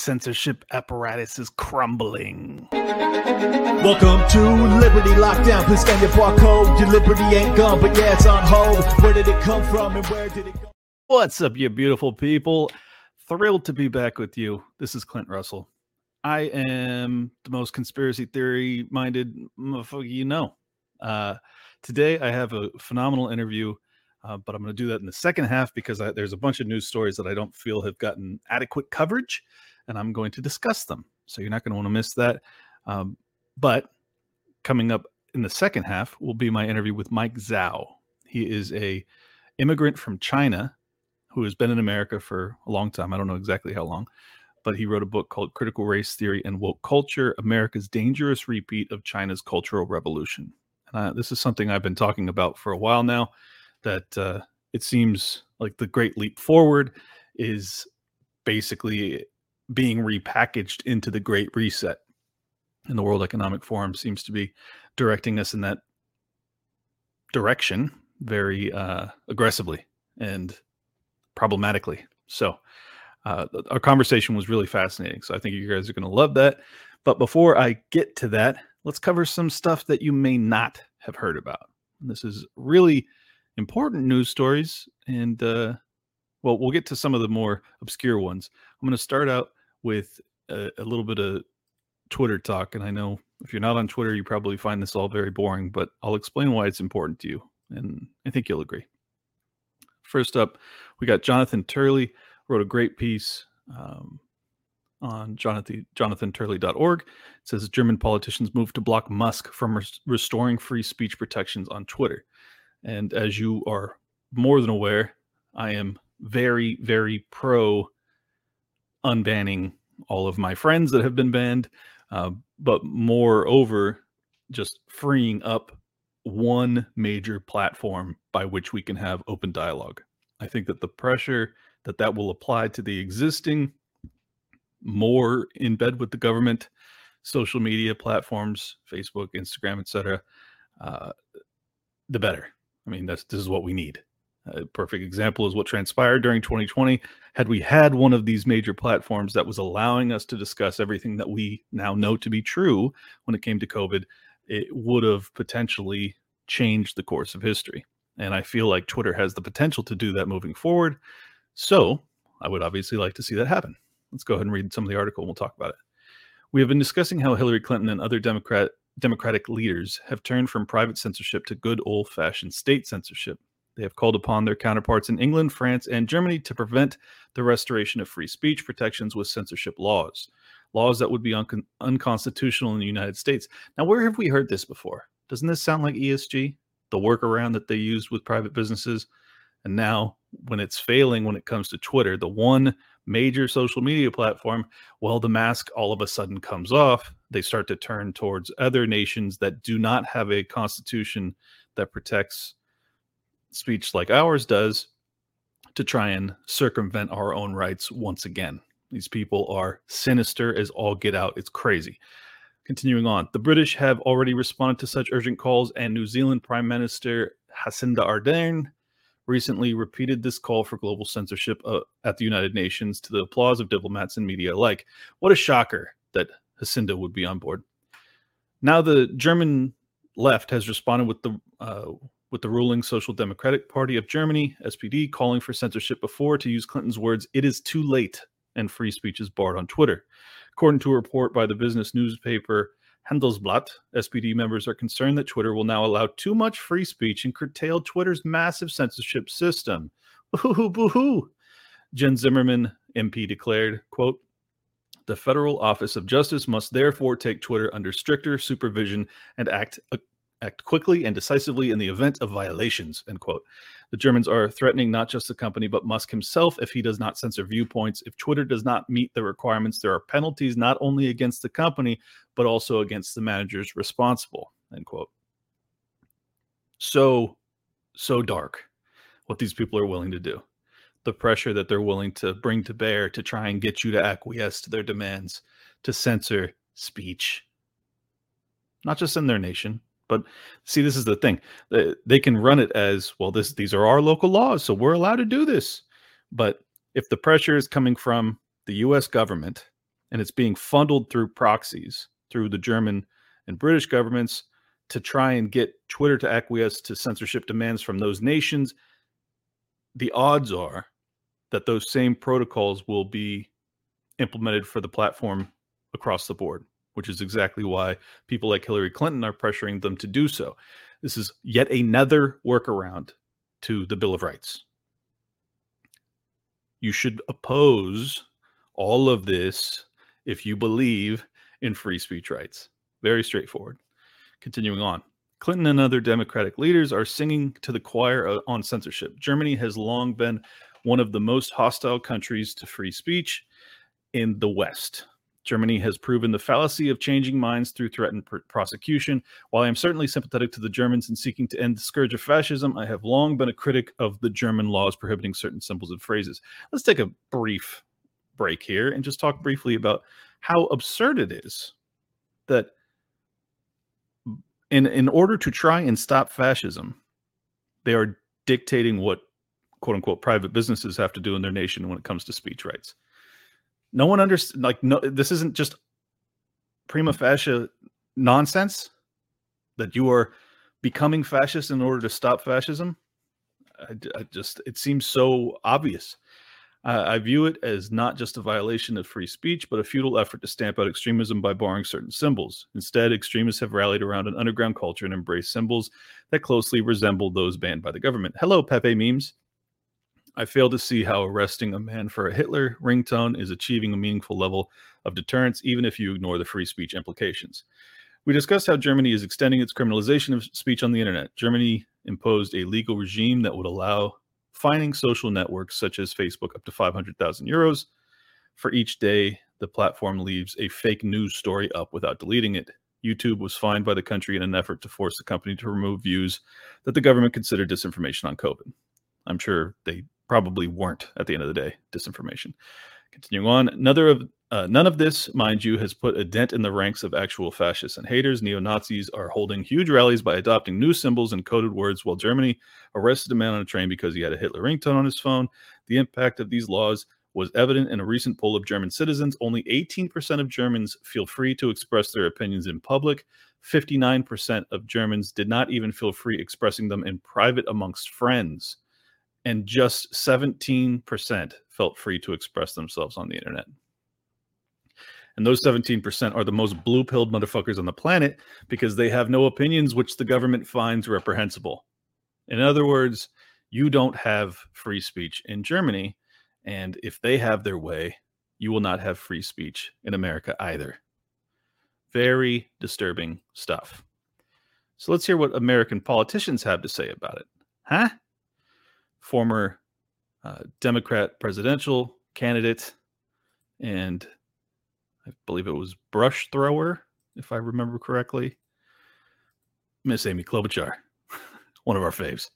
censorship apparatus is crumbling. Welcome to Liberty Lockdown. Please scan your barcode. Your liberty ain't gone, but yeah, it's on hold. Where did it come from and where did it go? What's up, you beautiful people? Thrilled to be back with you. This is Clint Russell. I am the most conspiracy theory minded motherfucker you know. Uh, today, I have a phenomenal interview, uh, but I'm going to do that in the second half because I, there's a bunch of news stories that I don't feel have gotten adequate coverage, and I'm going to discuss them. So you're not going to want to miss that. Um, but coming up in the second half will be my interview with Mike Zhao. He is a immigrant from China who has been in America for a long time. I don't know exactly how long, but he wrote a book called Critical Race Theory and Woke Culture America's Dangerous Repeat of China's Cultural Revolution. And this is something I've been talking about for a while now, that uh, it seems like the great leap forward is basically being repackaged into the Great Reset. And the World Economic Forum seems to be directing us in that direction very uh, aggressively and problematically. So, uh, our conversation was really fascinating. So, I think you guys are going to love that. But before I get to that, let's cover some stuff that you may not have heard about. And this is really important news stories. And, uh, well, we'll get to some of the more obscure ones. I'm going to start out with a, a little bit of Twitter talk. And I know if you're not on Twitter, you probably find this all very boring, but I'll explain why it's important to you. And I think you'll agree. First up, we got Jonathan Turley wrote a great piece um, on Jonathan jonathanturley.org. It says German politicians move to block Musk from res- restoring free speech protections on Twitter. And as you are more than aware, I am very, very pro unbanning all of my friends that have been banned, uh, but moreover, just freeing up one major platform by which we can have open dialogue. I think that the pressure that that will apply to the existing more in bed with the government social media platforms facebook instagram etc uh, the better i mean that's this is what we need a perfect example is what transpired during 2020 had we had one of these major platforms that was allowing us to discuss everything that we now know to be true when it came to covid it would have potentially changed the course of history and i feel like twitter has the potential to do that moving forward so i would obviously like to see that happen Let's go ahead and read some of the article and we'll talk about it. We have been discussing how Hillary Clinton and other Democrat Democratic leaders have turned from private censorship to good old fashioned state censorship. They have called upon their counterparts in England, France, and Germany to prevent the restoration of free speech protections with censorship laws, laws that would be un- unconstitutional in the United States. Now, where have we heard this before? Doesn't this sound like ESG, the workaround that they used with private businesses? And now, when it's failing when it comes to Twitter, the one major social media platform, well, the mask all of a sudden comes off. They start to turn towards other nations that do not have a constitution that protects speech like ours does to try and circumvent our own rights once again. These people are sinister as all get out. It's crazy. Continuing on, the British have already responded to such urgent calls, and New Zealand Prime Minister Jacinda Ardern recently repeated this call for global censorship uh, at the United Nations to the applause of diplomats and media alike. What a shocker that Jacinda would be on board. Now the German left has responded with the uh, with the ruling Social Democratic Party of Germany (SPD) calling for censorship before, to use Clinton's words, "It is too late," and free speech is barred on Twitter. According to a report by the business newspaper Handelsblatt, SPD members are concerned that Twitter will now allow too much free speech and curtail Twitter's massive censorship system. Boo boo hoo. Jens Zimmermann, MP, declared, quote, the Federal Office of Justice must therefore take Twitter under stricter supervision and act act quickly and decisively in the event of violations. End quote. The Germans are threatening not just the company, but Musk himself if he does not censor viewpoints. If Twitter does not meet the requirements, there are penalties not only against the company, but also against the managers responsible. End quote. So, so dark what these people are willing to do. The pressure that they're willing to bring to bear to try and get you to acquiesce to their demands to censor speech, not just in their nation, but see, this is the thing. They can run it as well. This these are our local laws, so we're allowed to do this. But if the pressure is coming from the U.S. government and it's being funneled through proxies through the German and British governments to try and get Twitter to acquiesce to censorship demands from those nations, the odds are that those same protocols will be implemented for the platform across the board, which is exactly why people like Hillary Clinton are pressuring them to do so. This is yet another workaround to the Bill of Rights. You should oppose all of this if you believe in free speech rights. Very straightforward. Continuing on. Clinton and other Democratic leaders are singing to the choir on censorship. Germany has long been one of the most hostile countries to free speech in the West. Germany has proven the fallacy of changing minds through threatened pr- prosecution. While I am certainly sympathetic to the Germans in seeking to end the scourge of fascism, I have long been a critic of the German laws prohibiting certain symbols and phrases. Let's take a brief break here and just talk briefly about how absurd it is that in in order to try and stop fascism, they are dictating what quote unquote private businesses have to do in their nation when it comes to speech rights. No one understands like no this isn't just prima facie nonsense that you are becoming fascist in order to stop fascism. I, I just it seems so obvious. Uh, I view it as not just a violation of free speech, but a futile effort to stamp out extremism by barring certain symbols. Instead, extremists have rallied around an underground culture and embraced symbols that closely resemble those banned by the government. Hello, Pepe memes. I fail to see how arresting a man for a Hitler ringtone is achieving a meaningful level of deterrence, even if you ignore the free speech implications. We discussed how Germany is extending its criminalization of speech on the internet. Germany imposed a legal regime that would allow fining social networks such as Facebook up to 500,000 euros for each day the platform leaves a fake news story up without deleting it. YouTube was fined by the country in an effort to force the company to remove views that the government considered disinformation on COVID. I'm sure they probably weren't at the end of the day disinformation. Continuing on, another of uh, none of this, mind you, has put a dent in the ranks of actual fascists and haters. Neo Nazis are holding huge rallies by adopting new symbols and coded words, while Germany arrested a man on a train because he had a Hitler ringtone on his phone. The impact of these laws was evident in a recent poll of German citizens. Only 18% of Germans feel free to express their opinions in public. 59% of Germans did not even feel free expressing them in private amongst friends. And just 17% felt free to express themselves on the internet. And those 17% are the most blue pilled motherfuckers on the planet because they have no opinions which the government finds reprehensible. In other words, you don't have free speech in Germany. And if they have their way, you will not have free speech in America either. Very disturbing stuff. So let's hear what American politicians have to say about it. Huh? Former uh, Democrat presidential candidate and I believe it was brush thrower, if I remember correctly. Miss Amy Klobuchar, one of our faves.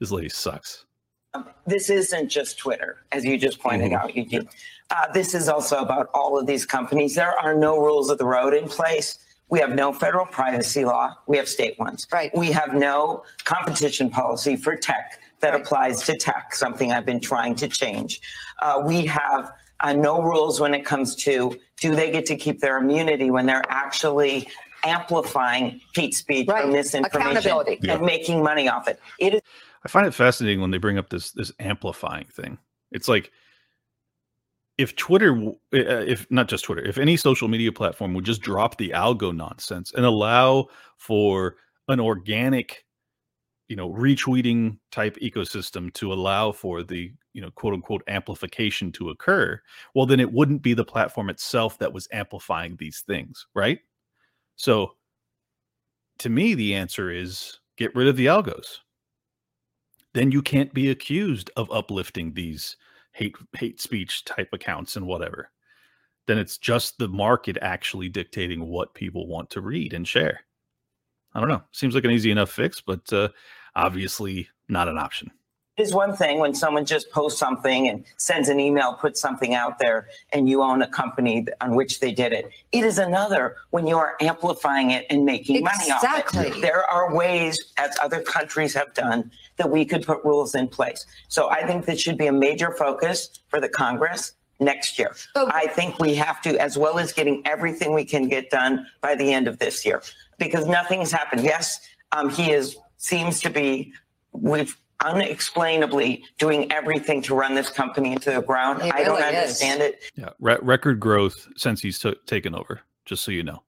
This lady sucks. Um, this isn't just Twitter, as you just pointed mm-hmm. out, Eugene. Uh, this is also about all of these companies. There are no rules of the road in place. We have no federal privacy law. We have state ones. Right. We have no competition policy for tech that right. applies to tech, something I've been trying to change. Uh, we have uh, no rules when it comes to do they get to keep their immunity when they're actually amplifying hate speech right. or misinformation and yeah. making money off it. It is. I find it fascinating when they bring up this this amplifying thing. It's like if Twitter, uh, if not just Twitter, if any social media platform would just drop the algo nonsense and allow for an organic, you know, retweeting type ecosystem to allow for the you know quote unquote amplification to occur well then it wouldn't be the platform itself that was amplifying these things right? So to me the answer is get rid of the algos. Then you can't be accused of uplifting these hate hate speech type accounts and whatever. Then it's just the market actually dictating what people want to read and share i don't know seems like an easy enough fix but uh, obviously not an option it is one thing when someone just posts something and sends an email, puts something out there, and you own a company on which they did it. It is another when you are amplifying it and making exactly. money off it. Exactly. There are ways, as other countries have done, that we could put rules in place. So I think this should be a major focus for the Congress, next year. But- I think we have to, as well as getting everything we can get done by the end of this year, because nothing's happened. Yes, um, he is, seems to be, we've unexplainably doing everything to run this company into the ground. He I don't really is. understand it. Yeah, re- record growth since he's t- taken over. Just so you know,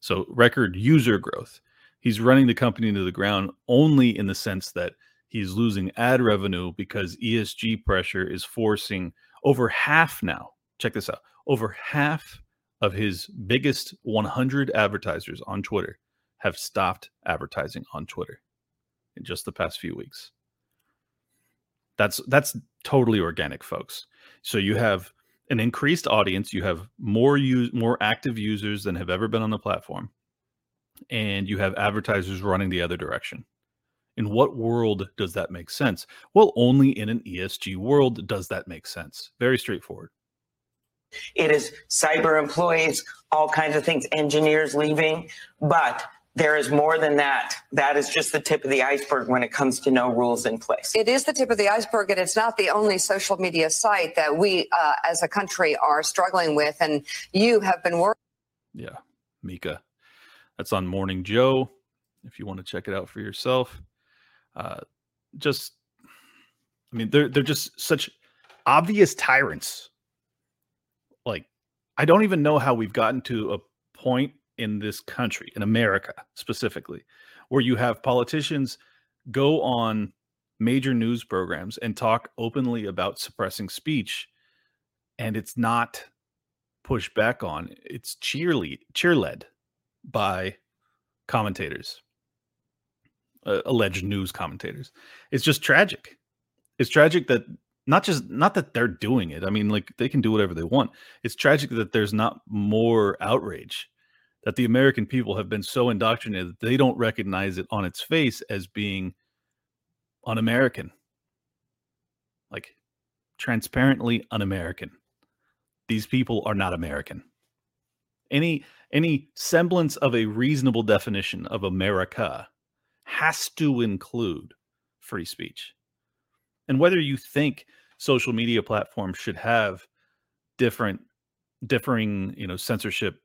so record user growth. He's running the company into the ground only in the sense that he's losing ad revenue because ESG pressure is forcing over half now. Check this out: over half of his biggest 100 advertisers on Twitter have stopped advertising on Twitter in just the past few weeks. That's that's totally organic, folks. So you have an increased audience, you have more use more active users than have ever been on the platform, and you have advertisers running the other direction. In what world does that make sense? Well, only in an ESG world does that make sense. Very straightforward. It is cyber employees, all kinds of things, engineers leaving, but there is more than that. That is just the tip of the iceberg when it comes to no rules in place. It is the tip of the iceberg, and it's not the only social media site that we uh, as a country are struggling with. And you have been working. Yeah, Mika. That's on Morning Joe. If you want to check it out for yourself, uh, just, I mean, they're they're just such obvious tyrants. Like, I don't even know how we've gotten to a point in this country, in America specifically, where you have politicians go on major news programs and talk openly about suppressing speech, and it's not pushed back on. It's cheerlead cheerled by commentators, uh, alleged news commentators. It's just tragic. It's tragic that not just not that they're doing it. I mean, like they can do whatever they want. It's tragic that there's not more outrage. That the American people have been so indoctrinated that they don't recognize it on its face as being un-American, like transparently un-American. These people are not American. Any any semblance of a reasonable definition of America has to include free speech. And whether you think social media platforms should have different differing, you know, censorship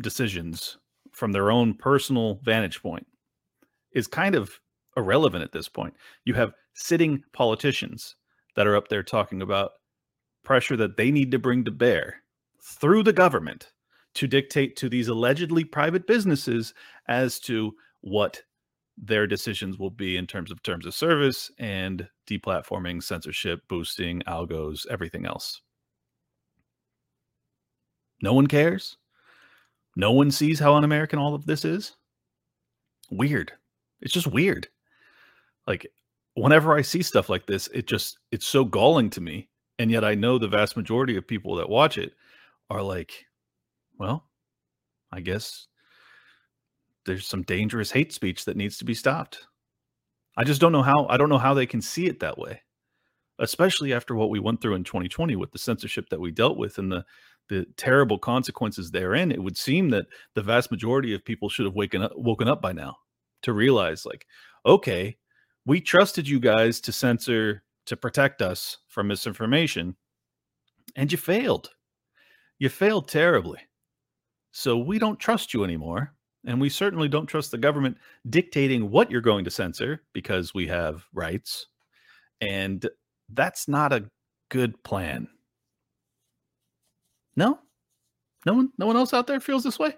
decisions from their own personal vantage point is kind of irrelevant at this point. You have sitting politicians that are up there talking about pressure that they need to bring to bear through the government to dictate to these allegedly private businesses as to what their decisions will be in terms of terms of service and deplatforming, censorship, boosting, algos, everything else. No one cares. No one sees how un-American all of this is. Weird. It's just weird. Like whenever I see stuff like this, it just it's so galling to me. And yet I know the vast majority of people that watch it are like, well, I guess there's some dangerous hate speech that needs to be stopped. I just don't know how I don't know how they can see it that way. Especially after what we went through in 2020 with the censorship that we dealt with and the the terrible consequences therein, it would seem that the vast majority of people should have waken up woken up by now to realize like, okay, we trusted you guys to censor to protect us from misinformation, and you failed. You failed terribly. So we don't trust you anymore. And we certainly don't trust the government dictating what you're going to censor because we have rights. And that's not a good plan. No? No one no one else out there feels this way?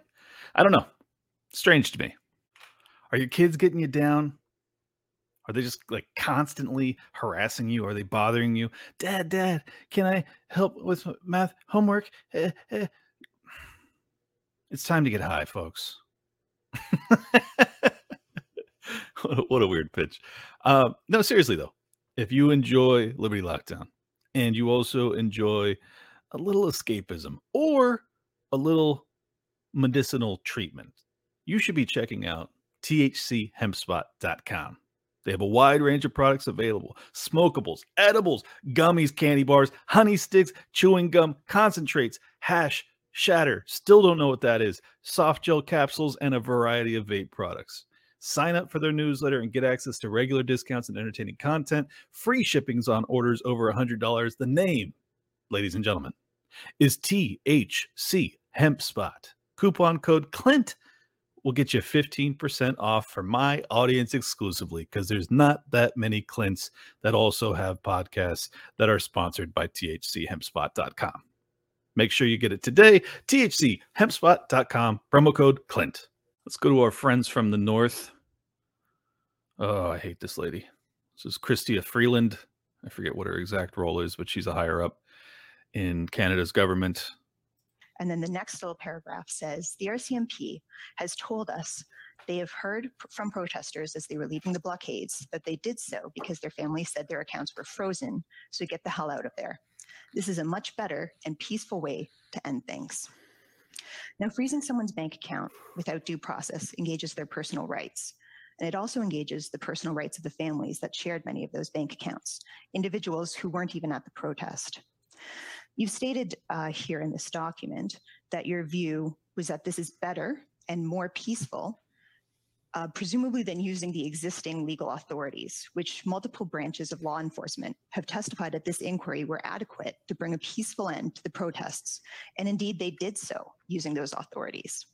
I don't know. Strange to me. Are your kids getting you down? Are they just like constantly harassing you? Are they bothering you? Dad, dad, can I help with math homework? Eh, eh. It's time to get high, folks. What, a, what a weird pitch. Uh, no, seriously though, if you enjoy Liberty Lockdown and you also enjoy a little escapism or a little medicinal treatment, you should be checking out thchempspot.com. They have a wide range of products available smokables, edibles, gummies, candy bars, honey sticks, chewing gum, concentrates, hash, shatter. Still don't know what that is. Soft gel capsules, and a variety of vape products. Sign up for their newsletter and get access to regular discounts and entertaining content, free shippings on orders over $100. The name, ladies and gentlemen, is THC Hemp Spot. Coupon code Clint will get you 15% off for my audience exclusively because there's not that many Clints that also have podcasts that are sponsored by THCHempspot.com. Make sure you get it today. THCHempspot.com, promo code Clint. Let's go to our friends from the north. Oh, I hate this lady. This is Chrystia Freeland. I forget what her exact role is, but she's a higher up in Canada's government. And then the next little paragraph says the RCMP has told us they have heard from protesters as they were leaving the blockades that they did so because their families said their accounts were frozen, so get the hell out of there. This is a much better and peaceful way to end things. Now, freezing someone's bank account without due process engages their personal rights. And it also engages the personal rights of the families that shared many of those bank accounts, individuals who weren't even at the protest. You've stated uh, here in this document that your view was that this is better and more peaceful, uh, presumably than using the existing legal authorities, which multiple branches of law enforcement have testified that this inquiry were adequate to bring a peaceful end to the protests. And indeed, they did so using those authorities.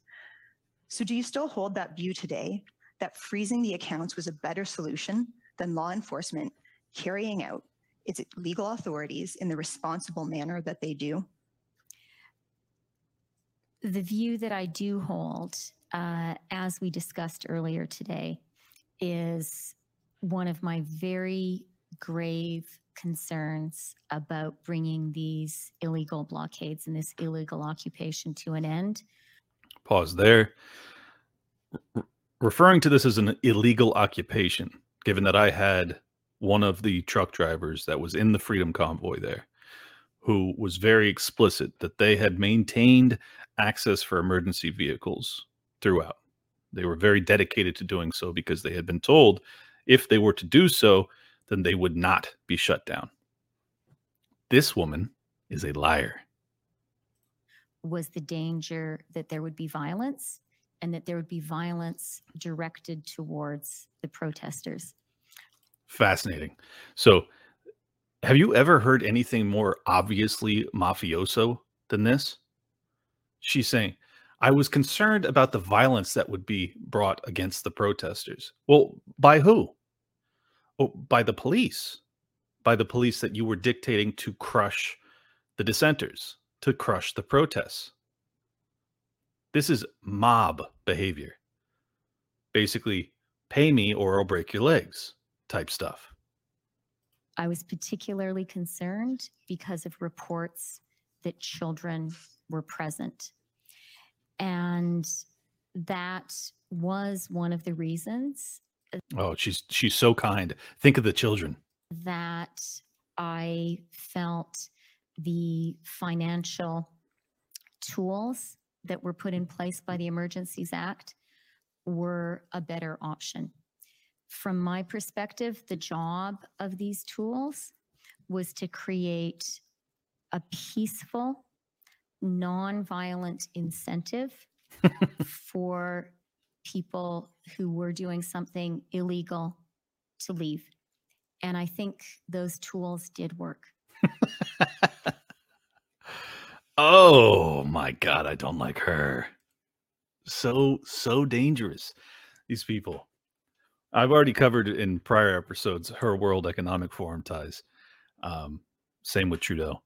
So, do you still hold that view today that freezing the accounts was a better solution than law enforcement carrying out its legal authorities in the responsible manner that they do? The view that I do hold, uh, as we discussed earlier today, is one of my very grave concerns about bringing these illegal blockades and this illegal occupation to an end. Pause there referring to this as an illegal occupation, given that I had one of the truck drivers that was in the Freedom Convoy there who was very explicit that they had maintained access for emergency vehicles throughout. They were very dedicated to doing so because they had been told if they were to do so, then they would not be shut down. This woman is a liar. Was the danger that there would be violence? and that there would be violence directed towards the protesters. Fascinating. So, have you ever heard anything more obviously mafioso than this? She's saying, I was concerned about the violence that would be brought against the protesters. Well, by who? Oh, by the police. By the police that you were dictating to crush the dissenters, to crush the protests. This is mob behavior. Basically, pay me or I'll break your legs type stuff. I was particularly concerned because of reports that children were present. And that was one of the reasons. Uh, oh, she's she's so kind. Think of the children. That I felt the financial tools that were put in place by the Emergencies Act were a better option. From my perspective, the job of these tools was to create a peaceful, nonviolent incentive for people who were doing something illegal to leave. And I think those tools did work. Oh my god, I don't like her. So so dangerous. These people. I've already covered in prior episodes her World Economic Forum ties. Um, same with Trudeau.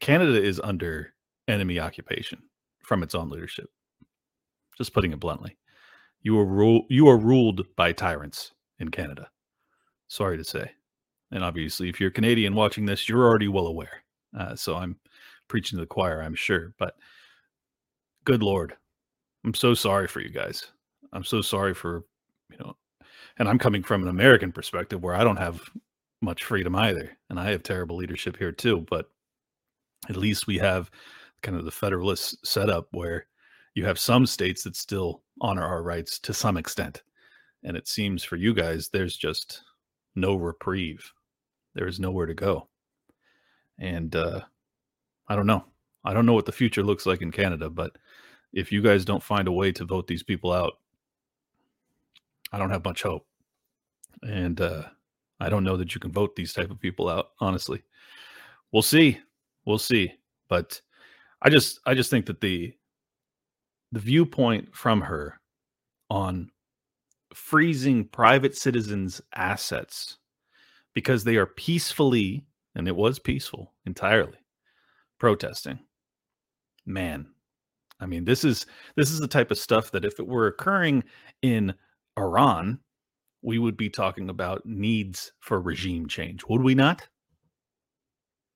Canada is under enemy occupation from its own leadership. Just putting it bluntly. You are ru- you are ruled by tyrants in Canada. Sorry to say. And obviously, if you're Canadian watching this, you're already well aware. Uh, so I'm preaching to the choir, I'm sure. But good Lord, I'm so sorry for you guys. I'm so sorry for, you know, and I'm coming from an American perspective where I don't have much freedom either. And I have terrible leadership here too. But at least we have kind of the federalist setup where you have some states that still honor our rights to some extent. And it seems for you guys, there's just no reprieve. There is nowhere to go. And uh, I don't know. I don't know what the future looks like in Canada, but if you guys don't find a way to vote these people out, I don't have much hope. And uh, I don't know that you can vote these type of people out, honestly. We'll see. We'll see. But I just I just think that the the viewpoint from her on freezing private citizens' assets because they are peacefully, and it was peaceful entirely, protesting. Man, I mean, this is this is the type of stuff that if it were occurring in Iran, we would be talking about needs for regime change, would we not?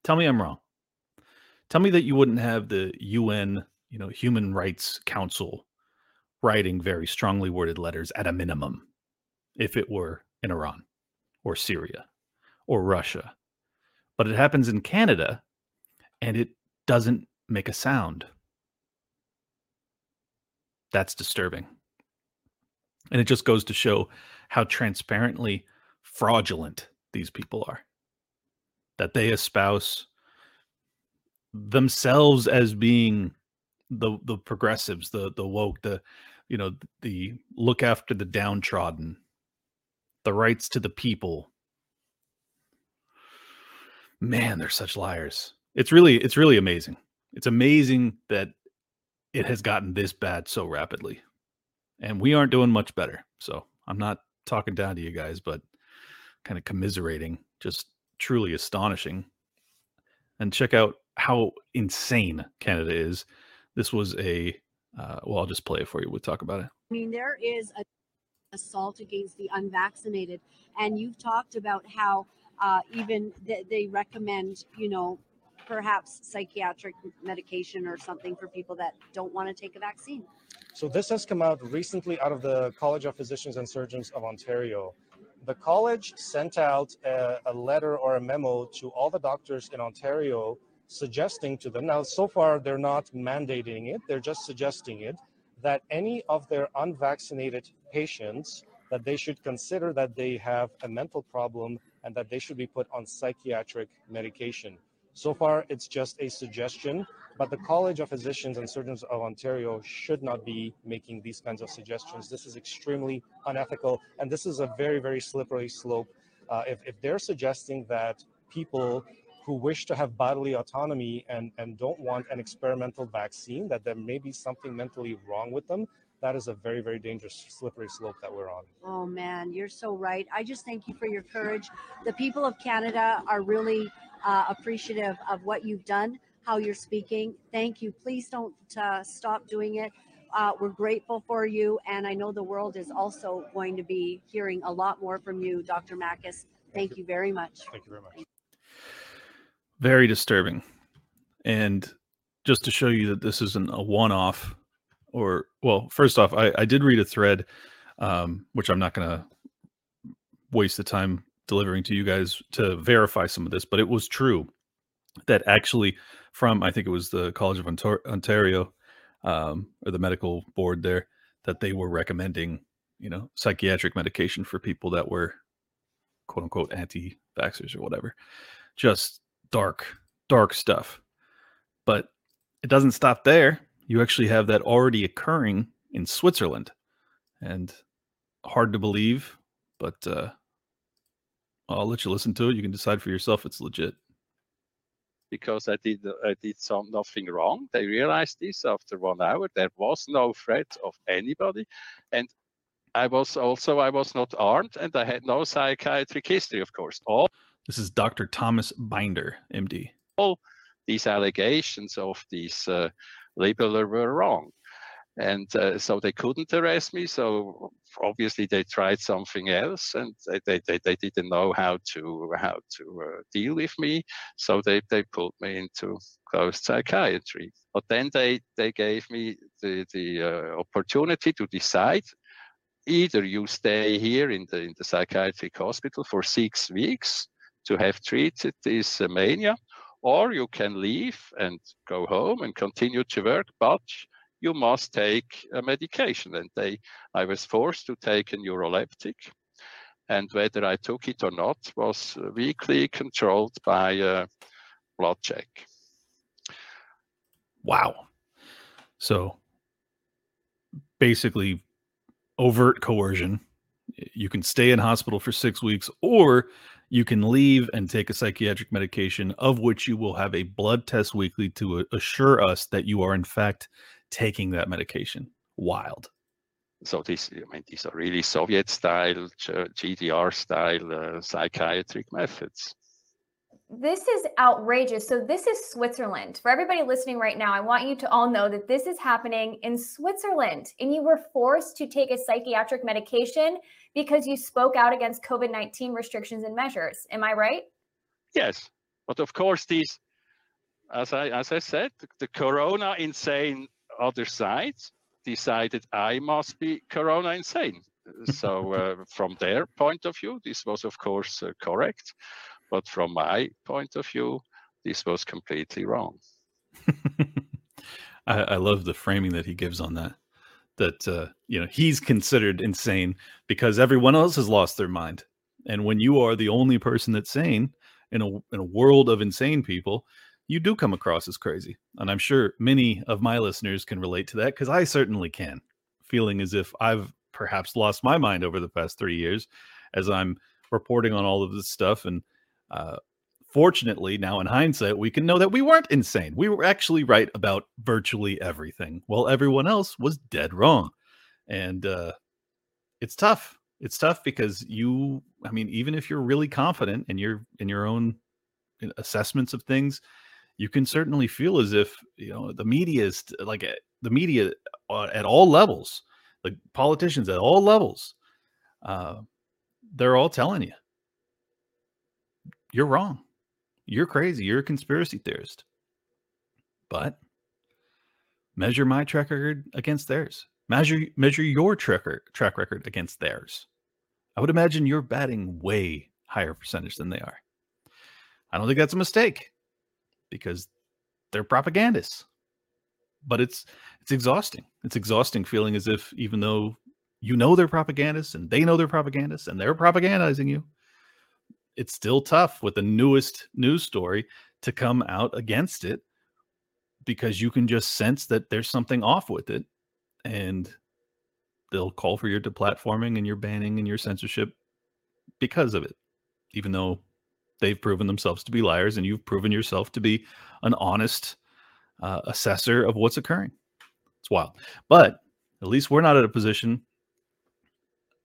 Tell me I'm wrong. Tell me that you wouldn't have the UN, you know, Human Rights Council writing very strongly worded letters at a minimum if it were in Iran or Syria or Russia. But it happens in Canada and it doesn't make a sound. That's disturbing. And it just goes to show how transparently fraudulent these people are. That they espouse themselves as being the the progressives, the the woke, the you know, the look after the downtrodden, the rights to the people. Man, they're such liars. It's really it's really amazing. It's amazing that it has gotten this bad so rapidly. And we aren't doing much better. So, I'm not talking down to you guys, but kind of commiserating, just truly astonishing. And check out how insane Canada is. This was a, uh, well, I'll just play it for you. We'll talk about it. I mean, there is an assault against the unvaccinated, and you've talked about how uh, even th- they recommend, you know, perhaps psychiatric medication or something for people that don't want to take a vaccine. So this has come out recently out of the College of Physicians and Surgeons of Ontario. The college sent out a, a letter or a memo to all the doctors in Ontario suggesting to them. Now so far they're not mandating it. They're just suggesting it that any of their unvaccinated patients that they should consider that they have a mental problem and that they should be put on psychiatric medication. So far it's just a suggestion but the college of physicians and surgeons of ontario should not be making these kinds of suggestions. This is extremely unethical and this is a very very slippery slope. Uh, if, if they're suggesting that people who wish to have bodily autonomy and, and don't want an experimental vaccine, that there may be something mentally wrong with them, that is a very, very dangerous, slippery slope that we're on. Oh man, you're so right. I just thank you for your courage. The people of Canada are really uh, appreciative of what you've done, how you're speaking. Thank you. Please don't uh, stop doing it. Uh, we're grateful for you, and I know the world is also going to be hearing a lot more from you, Dr. Makis. Thank, thank you. you very much. Thank you very much very disturbing. And just to show you that this isn't a one off, or, well, first off, I, I did read a thread, um, which I'm not going to waste the time delivering to you guys to verify some of this, but it was true that actually, from I think it was the College of Ontario um, or the medical board there, that they were recommending, you know, psychiatric medication for people that were quote unquote anti vaxxers or whatever. Just dark, dark stuff. But it doesn't stop there. You actually have that already occurring in Switzerland. And hard to believe, but uh, I'll let you listen to it. You can decide for yourself it's legit. Because I did I did some nothing wrong. They realized this after one hour. There was no threat of anybody, and I was also I was not armed, and I had no psychiatric history, of course. All this is Dr. Thomas Binder, MD. All these allegations of these uh, labeler were wrong. And uh, so they couldn't arrest me. So obviously they tried something else, and they, they, they, didn't know how to how to uh, deal with me. So they, they put me into closed psychiatry. But then they they gave me the the uh, opportunity to decide either you stay here in the in the psychiatric hospital for six weeks to have treated this mania, or you can leave and go home and continue to work, but you must take a medication. And they, I was forced to take a neuroleptic, and whether I took it or not was weekly controlled by a blood check. Wow. So basically, overt coercion. You can stay in hospital for six weeks, or you can leave and take a psychiatric medication of which you will have a blood test weekly to assure us that you are in fact taking that medication. Wild. So this, I mean, these are really Soviet-style, GDR-style uh, psychiatric methods. This is outrageous. So this is Switzerland. For everybody listening right now, I want you to all know that this is happening in Switzerland, and you were forced to take a psychiatric medication because you spoke out against COVID-19 restrictions and measures. Am I right? Yes, but of course these, as I as I said, the, the Corona insane other side decided I must be Corona insane. so uh, from their point of view, this was of course uh, correct, but from my point of view, this was completely wrong. I, I, love the framing that he gives on that. That uh, you know he's considered insane because everyone else has lost their mind, and when you are the only person that's sane in a in a world of insane people, you do come across as crazy. And I'm sure many of my listeners can relate to that because I certainly can, feeling as if I've perhaps lost my mind over the past three years as I'm reporting on all of this stuff. And uh, fortunately, now in hindsight, we can know that we weren't insane. We were actually right about virtually everything, while everyone else was dead wrong. And uh, it's tough. It's tough because you, I mean, even if you're really confident in your in your own assessments of things, you can certainly feel as if you know the media is like eh, the media uh, at all levels, the politicians at all levels, uh, they're all telling you you're wrong, you're crazy, you're a conspiracy theorist. But measure my track record against theirs. Measure measure your track track record against theirs. I would imagine you're batting way higher percentage than they are. I don't think that's a mistake because they're propagandists. But it's it's exhausting. It's exhausting feeling as if even though you know they're propagandists and they know they're propagandists and they're propagandizing you, it's still tough with the newest news story to come out against it because you can just sense that there's something off with it and they'll call for your deplatforming and your banning and your censorship because of it even though they've proven themselves to be liars, and you've proven yourself to be an honest uh, assessor of what's occurring. It's wild, but at least we're not at a position.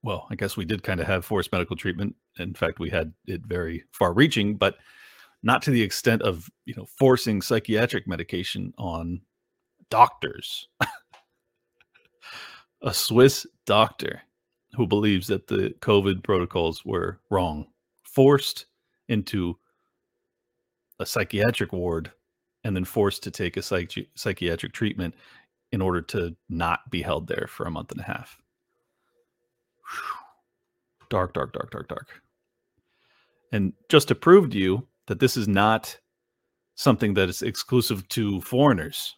Well, I guess we did kind of have forced medical treatment. In fact, we had it very far-reaching, but not to the extent of you know forcing psychiatric medication on doctors. a Swiss doctor who believes that the COVID protocols were wrong, forced into a psychiatric ward and then forced to take a psych- psychiatric treatment in order to not be held there for a month and a half. Dark, dark, dark, dark, dark. And just to prove to you that this is not something that is exclusive to foreigners,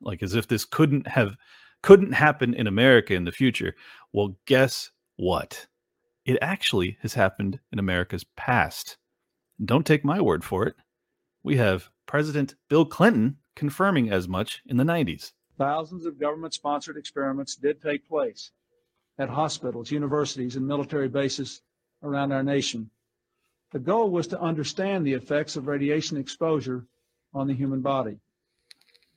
like as if this couldn't have couldn't happen in America in the future. Well, guess what? It actually has happened in America's past. Don't take my word for it. We have President Bill Clinton confirming as much in the 90s. Thousands of government sponsored experiments did take place at hospitals, universities, and military bases around our nation. The goal was to understand the effects of radiation exposure on the human body.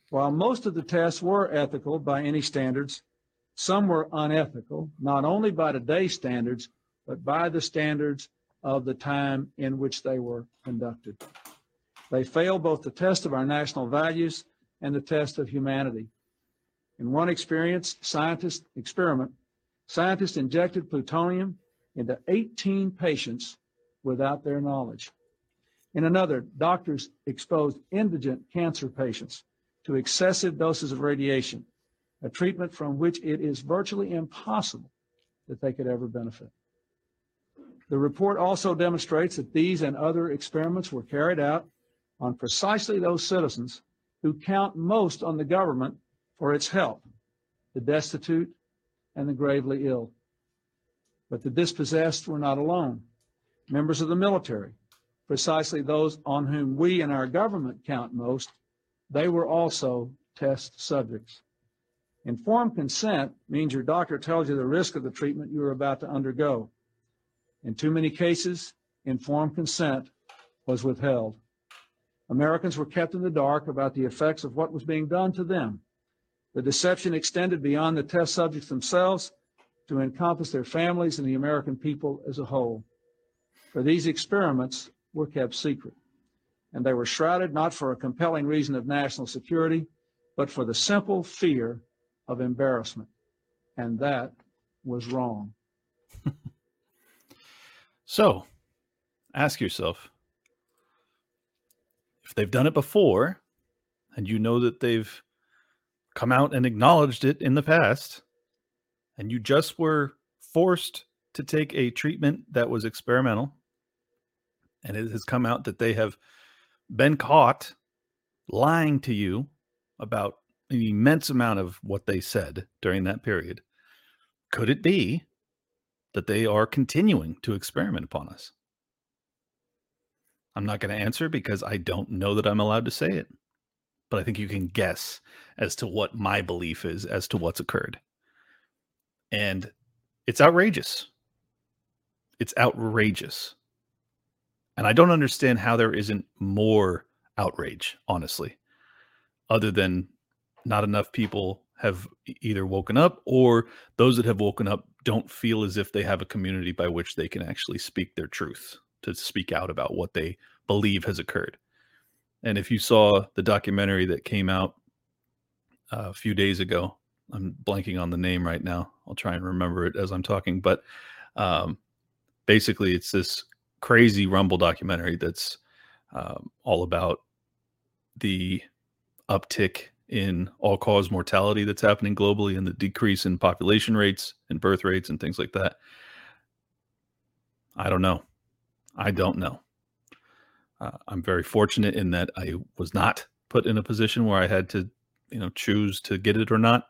While most of the tests were ethical by any standards, some were unethical, not only by today's standards, but by the standards of the time in which they were conducted. They failed both the test of our national values and the test of humanity. In one experience, scientist experiment, scientists injected plutonium into 18 patients without their knowledge. In another, doctors exposed indigent cancer patients to excessive doses of radiation, a treatment from which it is virtually impossible that they could ever benefit. The report also demonstrates that these and other experiments were carried out on precisely those citizens who count most on the government for its help, the destitute and the gravely ill. But the dispossessed were not alone. Members of the military, precisely those on whom we and our government count most, they were also test subjects. Informed consent means your doctor tells you the risk of the treatment you are about to undergo. In too many cases, informed consent was withheld. Americans were kept in the dark about the effects of what was being done to them. The deception extended beyond the test subjects themselves to encompass their families and the American people as a whole. For these experiments were kept secret, and they were shrouded not for a compelling reason of national security, but for the simple fear of embarrassment. And that was wrong. So ask yourself if they've done it before and you know that they've come out and acknowledged it in the past, and you just were forced to take a treatment that was experimental, and it has come out that they have been caught lying to you about an immense amount of what they said during that period, could it be that they are continuing to experiment upon us? I'm not going to answer because I don't know that I'm allowed to say it. But I think you can guess as to what my belief is as to what's occurred. And it's outrageous. It's outrageous. And I don't understand how there isn't more outrage, honestly, other than not enough people have either woken up or those that have woken up don't feel as if they have a community by which they can actually speak their truth, to speak out about what they believe has occurred. And if you saw the documentary that came out a few days ago, I'm blanking on the name right now. I'll try and remember it as I'm talking. But um, basically, it's this crazy Rumble documentary that's um, all about the uptick in all cause mortality that's happening globally and the decrease in population rates and birth rates and things like that. I don't know. I don't know. Uh, I'm very fortunate in that I was not put in a position where I had to, you know, choose to get it or not.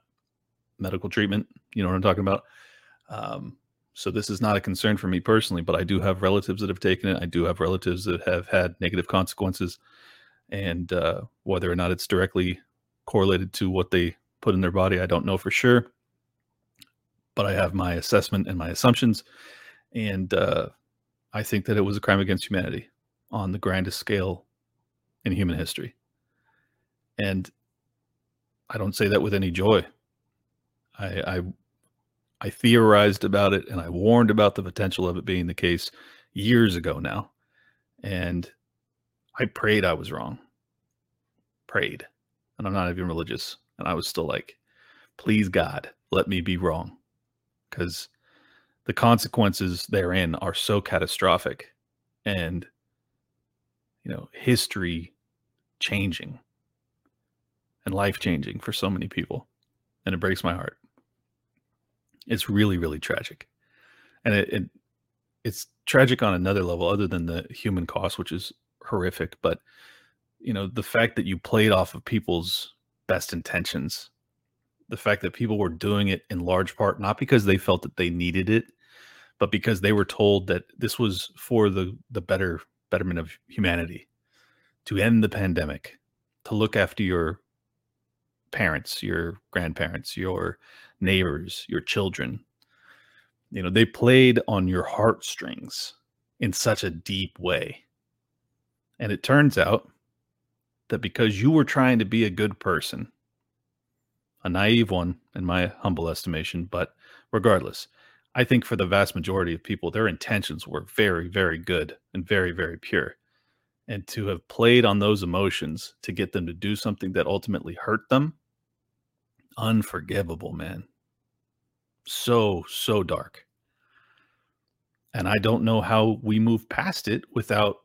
Medical treatment, you know what I'm talking about. Um, so this is not a concern for me personally, but I do have relatives that have taken it. I do have relatives that have had negative consequences, and uh, whether or not it's directly correlated to what they put in their body, I don't know for sure. But I have my assessment and my assumptions, and uh, I think that it was a crime against humanity on the grandest scale in human history. And I don't say that with any joy. I, I I theorized about it and I warned about the potential of it being the case years ago now. And I prayed I was wrong. Prayed. And I'm not even religious. And I was still like, please God, let me be wrong. Because the consequences therein are so catastrophic and you know, history changing and life changing for so many people. And it breaks my heart. It's really, really tragic. And it, it it's tragic on another level other than the human cost, which is horrific. But you know, the fact that you played off of people's best intentions, the fact that people were doing it in large part not because they felt that they needed it, but because they were told that this was for the the better betterment of humanity, to end the pandemic, to look after your parents, your grandparents, your mm-hmm. neighbors, your children. You know, they played on your heartstrings in such a deep way. And it turns out that because you were trying to be a good person, a naive one, in my humble estimation, but regardless, I think for the vast majority of people, their intentions were very, very good and very, very pure. And to have played on those emotions to get them to do something that ultimately hurt them, unforgivable, man. So, so dark. And I don't know how we move past it without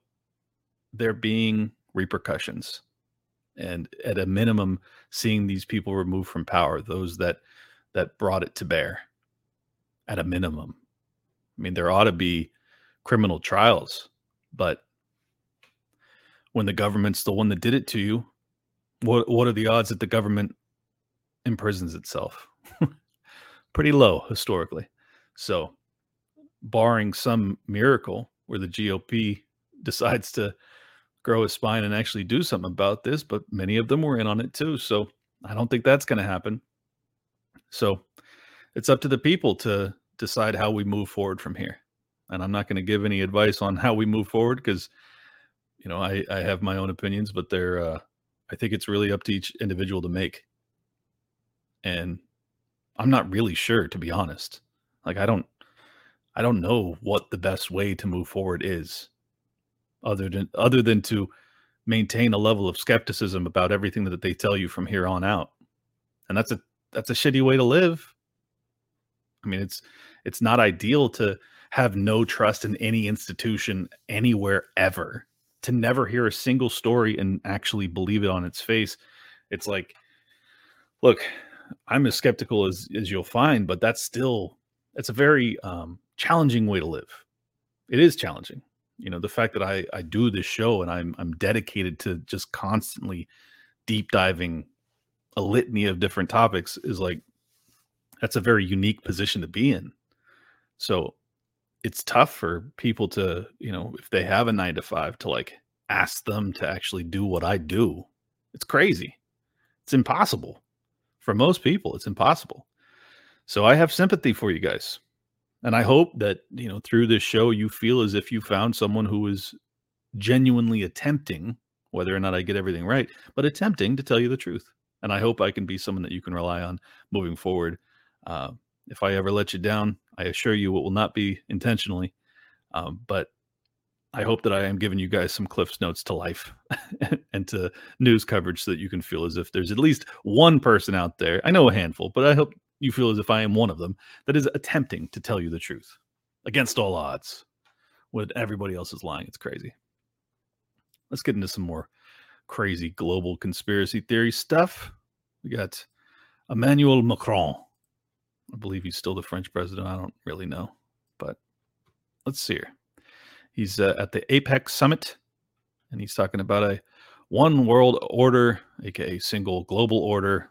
there being repercussions. And at a minimum, seeing these people removed from power, those that that brought it to bear at a minimum. I mean, there ought to be criminal trials, but when the government's the one that did it to you, what what are the odds that the government imprisons itself? Pretty low historically. So, barring some miracle where the GOP decides to grow a spine and actually do something about this, but many of them were in on it too. So, I don't think that's going to happen. So, it's up to the people to decide how we move forward from here. and I'm not going to give any advice on how we move forward because, you know, I I have my own opinions, but they're uh, I think it's really up to each individual to make. And I'm not really sure, to be honest. Like I don't I don't know what the best way to move forward is, other than other than to maintain a level of skepticism about everything that they tell you from here on out. And that's a that's a shitty way to live. I mean, it's it's not ideal to have no trust in any institution anywhere ever. To never hear a single story and actually believe it on its face. It's like look, I'm as skeptical as as you'll find, but that's still it's a very um challenging way to live. It is challenging. You know, the fact that I I do this show and I'm I'm dedicated to just constantly deep diving a litany of different topics is like that's a very unique position to be in. So it's tough for people to, you know, if they have a 9 to 5 to like ask them to actually do what I do. It's crazy. It's impossible. For most people, it's impossible. So I have sympathy for you guys. And I hope that, you know, through this show, you feel as if you found someone who is genuinely attempting, whether or not I get everything right, but attempting to tell you the truth. And I hope I can be someone that you can rely on moving forward. Uh, if I ever let you down, I assure you it will not be intentionally. Um, but I hope that I am giving you guys some Cliff's notes to life and to news coverage so that you can feel as if there's at least one person out there. I know a handful, but I hope you feel as if I am one of them that is attempting to tell you the truth against all odds when everybody else is lying. It's crazy. Let's get into some more crazy global conspiracy theory stuff. We got Emmanuel Macron. I believe he's still the French president. I don't really know, but let's see here. He's uh, at the APEC summit and he's talking about a one world order, aka single global order.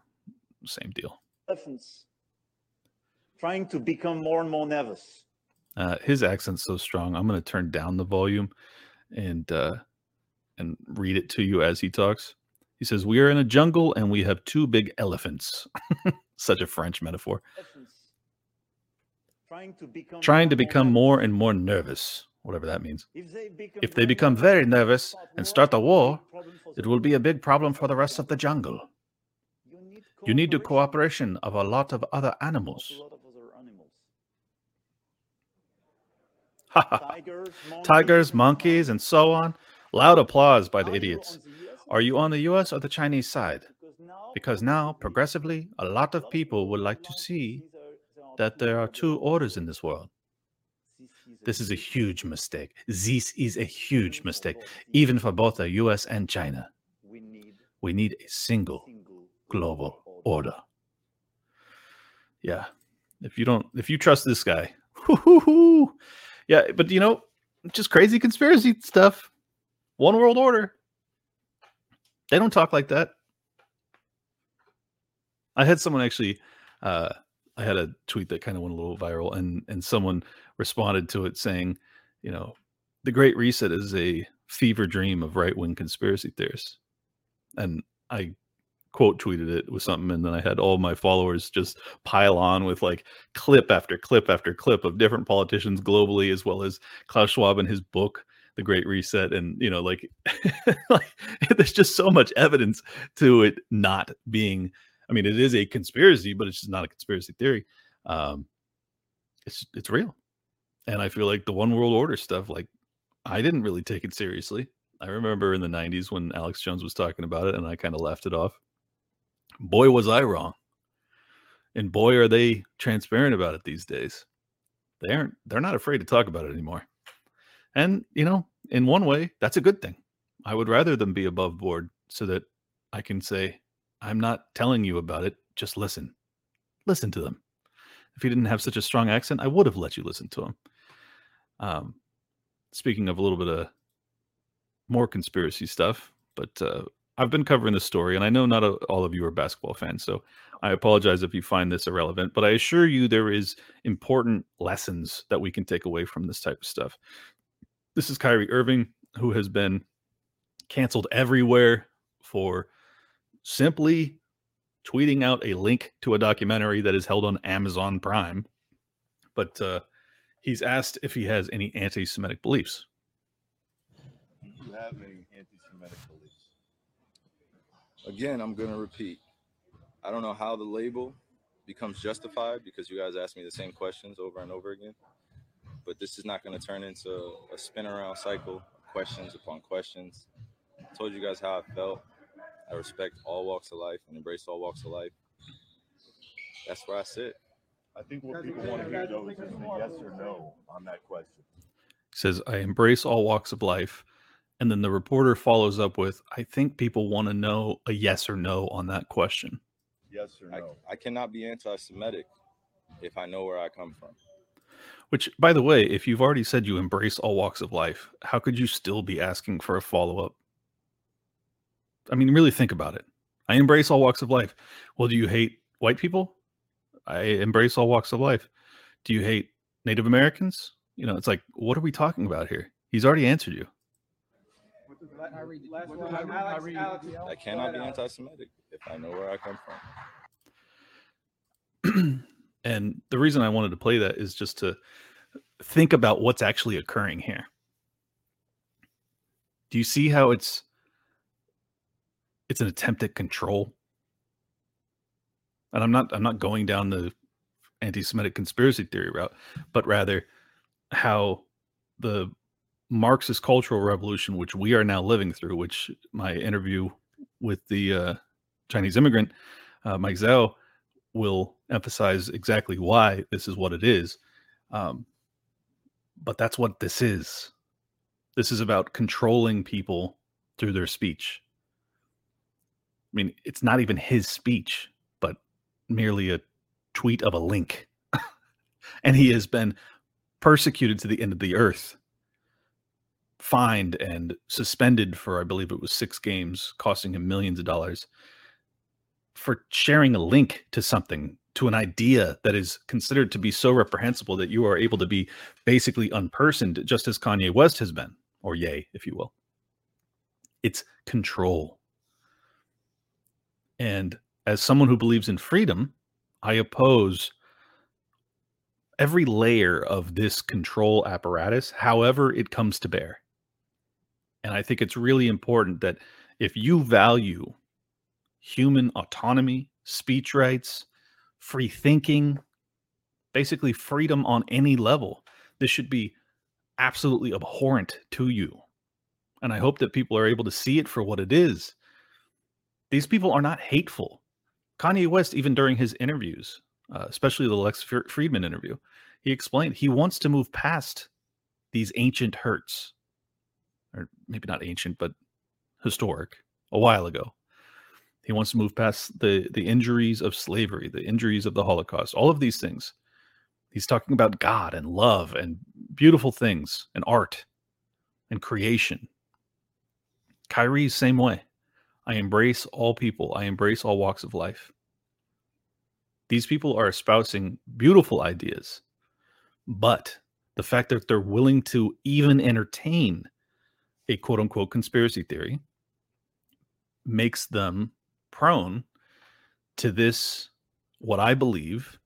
Same deal. Elephants trying to become more and more nervous. Uh, his accent's so strong. I'm going to turn down the volume and uh, and read it to you as he talks. He says, "We are in a jungle and we have two big elephants." Such a French metaphor. Trying to become Trying to become more and more nervous, whatever that means. If they become very nervous and start a war, it will be a big problem for the rest of the jungle. You need the cooperation of a lot of other animals. Tigers, monkeys, and so on. Loud applause by the idiots. Are you on the US or the Chinese side? Because now, progressively, a lot of people would like to see that there are two orders in this world. This is a huge mistake. This is a huge mistake, even for both the US and China. We need a single global order. Yeah. If you don't, if you trust this guy, yeah, but you know, just crazy conspiracy stuff. One world order. They don't talk like that. I had someone actually uh I had a tweet that kind of went a little viral and and someone responded to it saying, you know, the great reset is a fever dream of right-wing conspiracy theorists. And I quote tweeted it with something and then I had all my followers just pile on with like clip after clip after clip of different politicians globally as well as Klaus Schwab and his book the great reset and you know like like there's just so much evidence to it not being I mean it is a conspiracy but it's just not a conspiracy theory um it's it's real and I feel like the one world order stuff like I didn't really take it seriously I remember in the 90s when Alex Jones was talking about it and I kind of laughed it off boy was I wrong. And boy are they transparent about it these days. They aren't they're not afraid to talk about it anymore. And you know, in one way, that's a good thing. I would rather them be above board so that I can say, I'm not telling you about it, just listen. Listen to them. If he didn't have such a strong accent, I would have let you listen to him. Um, speaking of a little bit of more conspiracy stuff, but uh, I've been covering this story, and I know not a, all of you are basketball fans, so I apologize if you find this irrelevant. But I assure you, there is important lessons that we can take away from this type of stuff. This is Kyrie Irving, who has been canceled everywhere for simply tweeting out a link to a documentary that is held on Amazon Prime. But uh, He's asked if he has any anti-Semitic beliefs. Do you have any anti-Semitic beliefs? Again, I'm going to repeat. I don't know how the label becomes justified because you guys ask me the same questions over and over again. But this is not going to turn into a spin around cycle, questions upon questions. I told you guys how I felt. I respect all walks of life and embrace all walks of life. That's where I sit. I think what people want to hear though is just a yes or no on that question. He says, I embrace all walks of life. And then the reporter follows up with, I think people want to know a yes or no on that question. Yes or no? I, I cannot be anti Semitic if I know where I come from. Which, by the way, if you've already said you embrace all walks of life, how could you still be asking for a follow up? I mean, really think about it. I embrace all walks of life. Well, do you hate white people? I embrace all walks of life. Do you hate Native Americans? You know, it's like, what are we talking about here? He's already answered you. I cannot be anti Semitic if I know where I come from. and the reason I wanted to play that is just to think about what's actually occurring here. Do you see how it's it's an attempt at control? And I'm not I'm not going down the anti-Semitic conspiracy theory route, but rather how the Marxist cultural revolution, which we are now living through, which my interview with the uh, Chinese immigrant uh, Mike Zhao will emphasize exactly why this is what it is. Um, but that's what this is. This is about controlling people through their speech. I mean, it's not even his speech, but merely a tweet of a link. and he has been persecuted to the end of the earth, fined and suspended for, I believe it was six games, costing him millions of dollars for sharing a link to something to an idea that is considered to be so reprehensible that you are able to be basically unpersoned just as Kanye West has been or yay if you will it's control and as someone who believes in freedom i oppose every layer of this control apparatus however it comes to bear and i think it's really important that if you value human autonomy, speech rights, free thinking, basically freedom on any level. This should be absolutely abhorrent to you. And I hope that people are able to see it for what it is. These people are not hateful. Kanye West, even during his interviews, uh, especially the Lex Fridman interview, he explained he wants to move past these ancient hurts, or maybe not ancient, but historic, a while ago. He wants to move past the the injuries of slavery, the injuries of the Holocaust, all of these things. He's talking about God and love and beautiful things and art and creation. Kyrie's same way. I embrace all people. I embrace all walks of life. These people are espousing beautiful ideas, but the fact that they're willing to even entertain a quote unquote conspiracy theory makes them prone to this, what I believe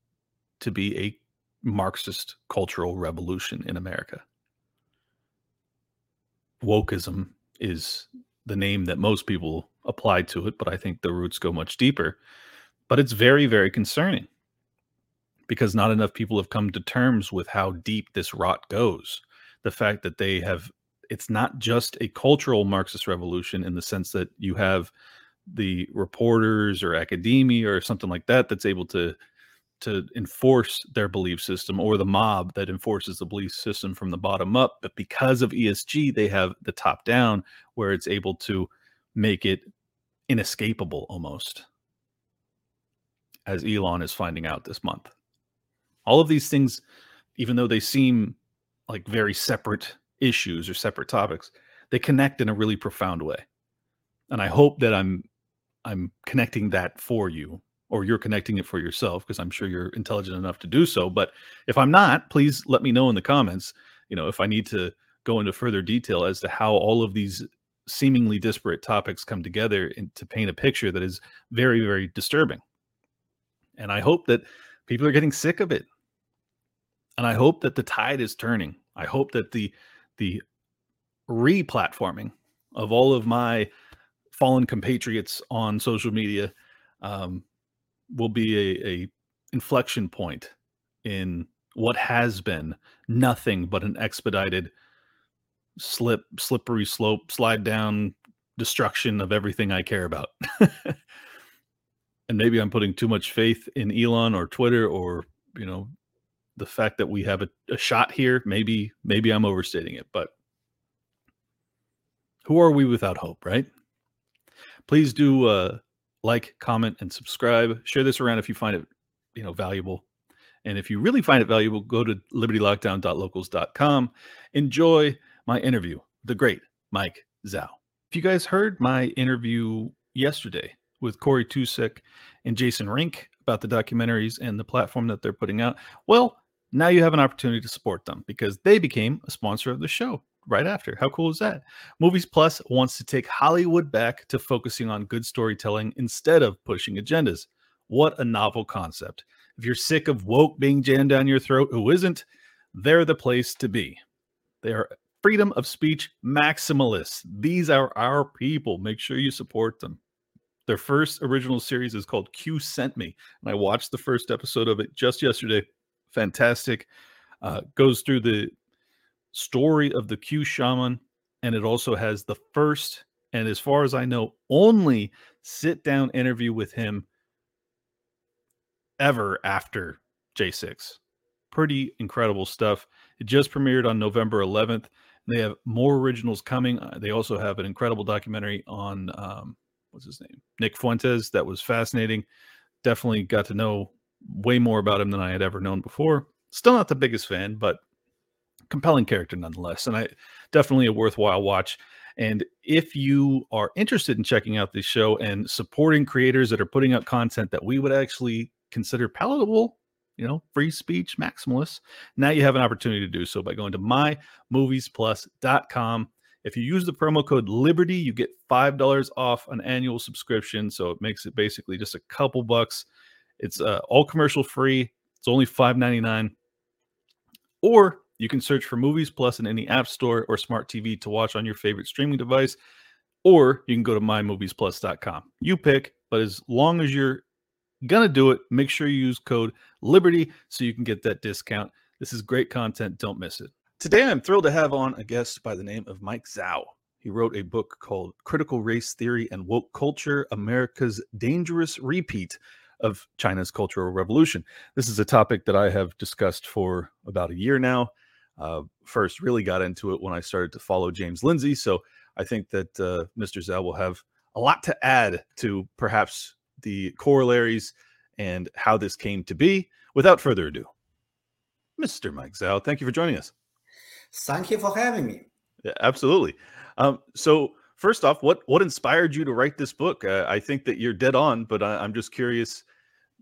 to be a Marxist cultural revolution in America. Wokeism is the name that most people apply to it, but I think the roots go much deeper. But it's very, very concerning because not enough people have come to terms with how deep this rot goes. The fact that they have, it's not just a cultural Marxist revolution in the sense that you have the reporters or academia or something like that that's able to to enforce their belief system or the mob that enforces the belief system from the bottom up but because of ESG they have the top down where it's able to make it inescapable almost as Elon is finding out this month all of these things even though they seem like very separate issues or separate topics they connect in a really profound way and i hope that i'm I'm connecting that for you or you're connecting it for yourself because I'm sure you're intelligent enough to do so. But if I'm not, please let me know in the comments, you know, if I need to go into further detail as to how all of these seemingly disparate topics come together to paint a picture that is very, very disturbing. And I hope that people are getting sick of it. and I hope that the tide is turning. I hope that the the re-platforming of all of my fallen compatriots on social media um, will be a, a inflection point in what has been nothing but an expedited slip slippery slope slide down destruction of everything i care about. And maybe i'm putting too much faith in elon or twitter or you know the fact that we have a, a shot here maybe maybe i'm overstating it but who are we without hope right? Please do uh like comment and subscribe. Share this around if you find it you know valuable. And if you really find it valuable go to libertylockdown.locals.com enjoy my interview the great mike zhao if you guys heard my interview yesterday with corey tusek and jason rink about the documentaries and the platform that they're putting out well now you have an opportunity to support them because they became a sponsor of the show right after. How cool is that? Movies Plus wants to take Hollywood back to focusing on good storytelling instead of pushing agendas. What a novel concept. If you're sick of woke being jammed down your throat, who isn't, they're the place to be. They are freedom of speech maximalists. These are our people. Make sure you support them. Their first original series is called Q Sent Me. And I watched the first episode of it just yesterday. Fantastic. Uh, goes through the story of the Q shaman, and it also has the first and, as far as I know, only sit down interview with him ever after J6. Pretty incredible stuff. It just premiered on November 11th. They have more originals coming. Uh, they also have an incredible documentary on um, what's his name, Nick Fuentes. That was fascinating. Definitely got to know way more about him than I had ever known before. Still not the biggest fan, but compelling character nonetheless, and I definitely a worthwhile watch. And if you are interested in checking out this show and supporting creators that are putting out content that we would actually consider palatable, you know, free speech maximalists, now you have an opportunity to do so by going to mymoviesplus.com. If you use the promo code Liberty, you get $5 off an annual subscription. So it makes it basically just a couple bucks. It's uh, all commercial free. It's only $5.99. Or you can search for Movies Plus in any app store or smart TV to watch on your favorite streaming device, or you can go to mymoviesplus.com. You pick, but as long as you're to do it, make sure you use code Liberty so you can get that discount. This is great content. Don't miss it. Today, I'm thrilled to have on a guest by the name of Mike Zhao. He wrote a book called Critical Race Theory and Woke Culture America's Dangerous Repeat of China's Cultural Revolution. This is a topic that I have discussed for about a year now uh, first really got into it when I started to follow James Lindsay. So I think that uh, Mr. Zhao will have a lot to add to perhaps the corollaries and how this came to be. Without further ado, Mr. Mike Zhao, thank you for joining us. Thank you for having me. Yeah, absolutely. Um, so first off, what what inspired you to write this book? Uh, I think that you're dead on, but I, I'm just curious.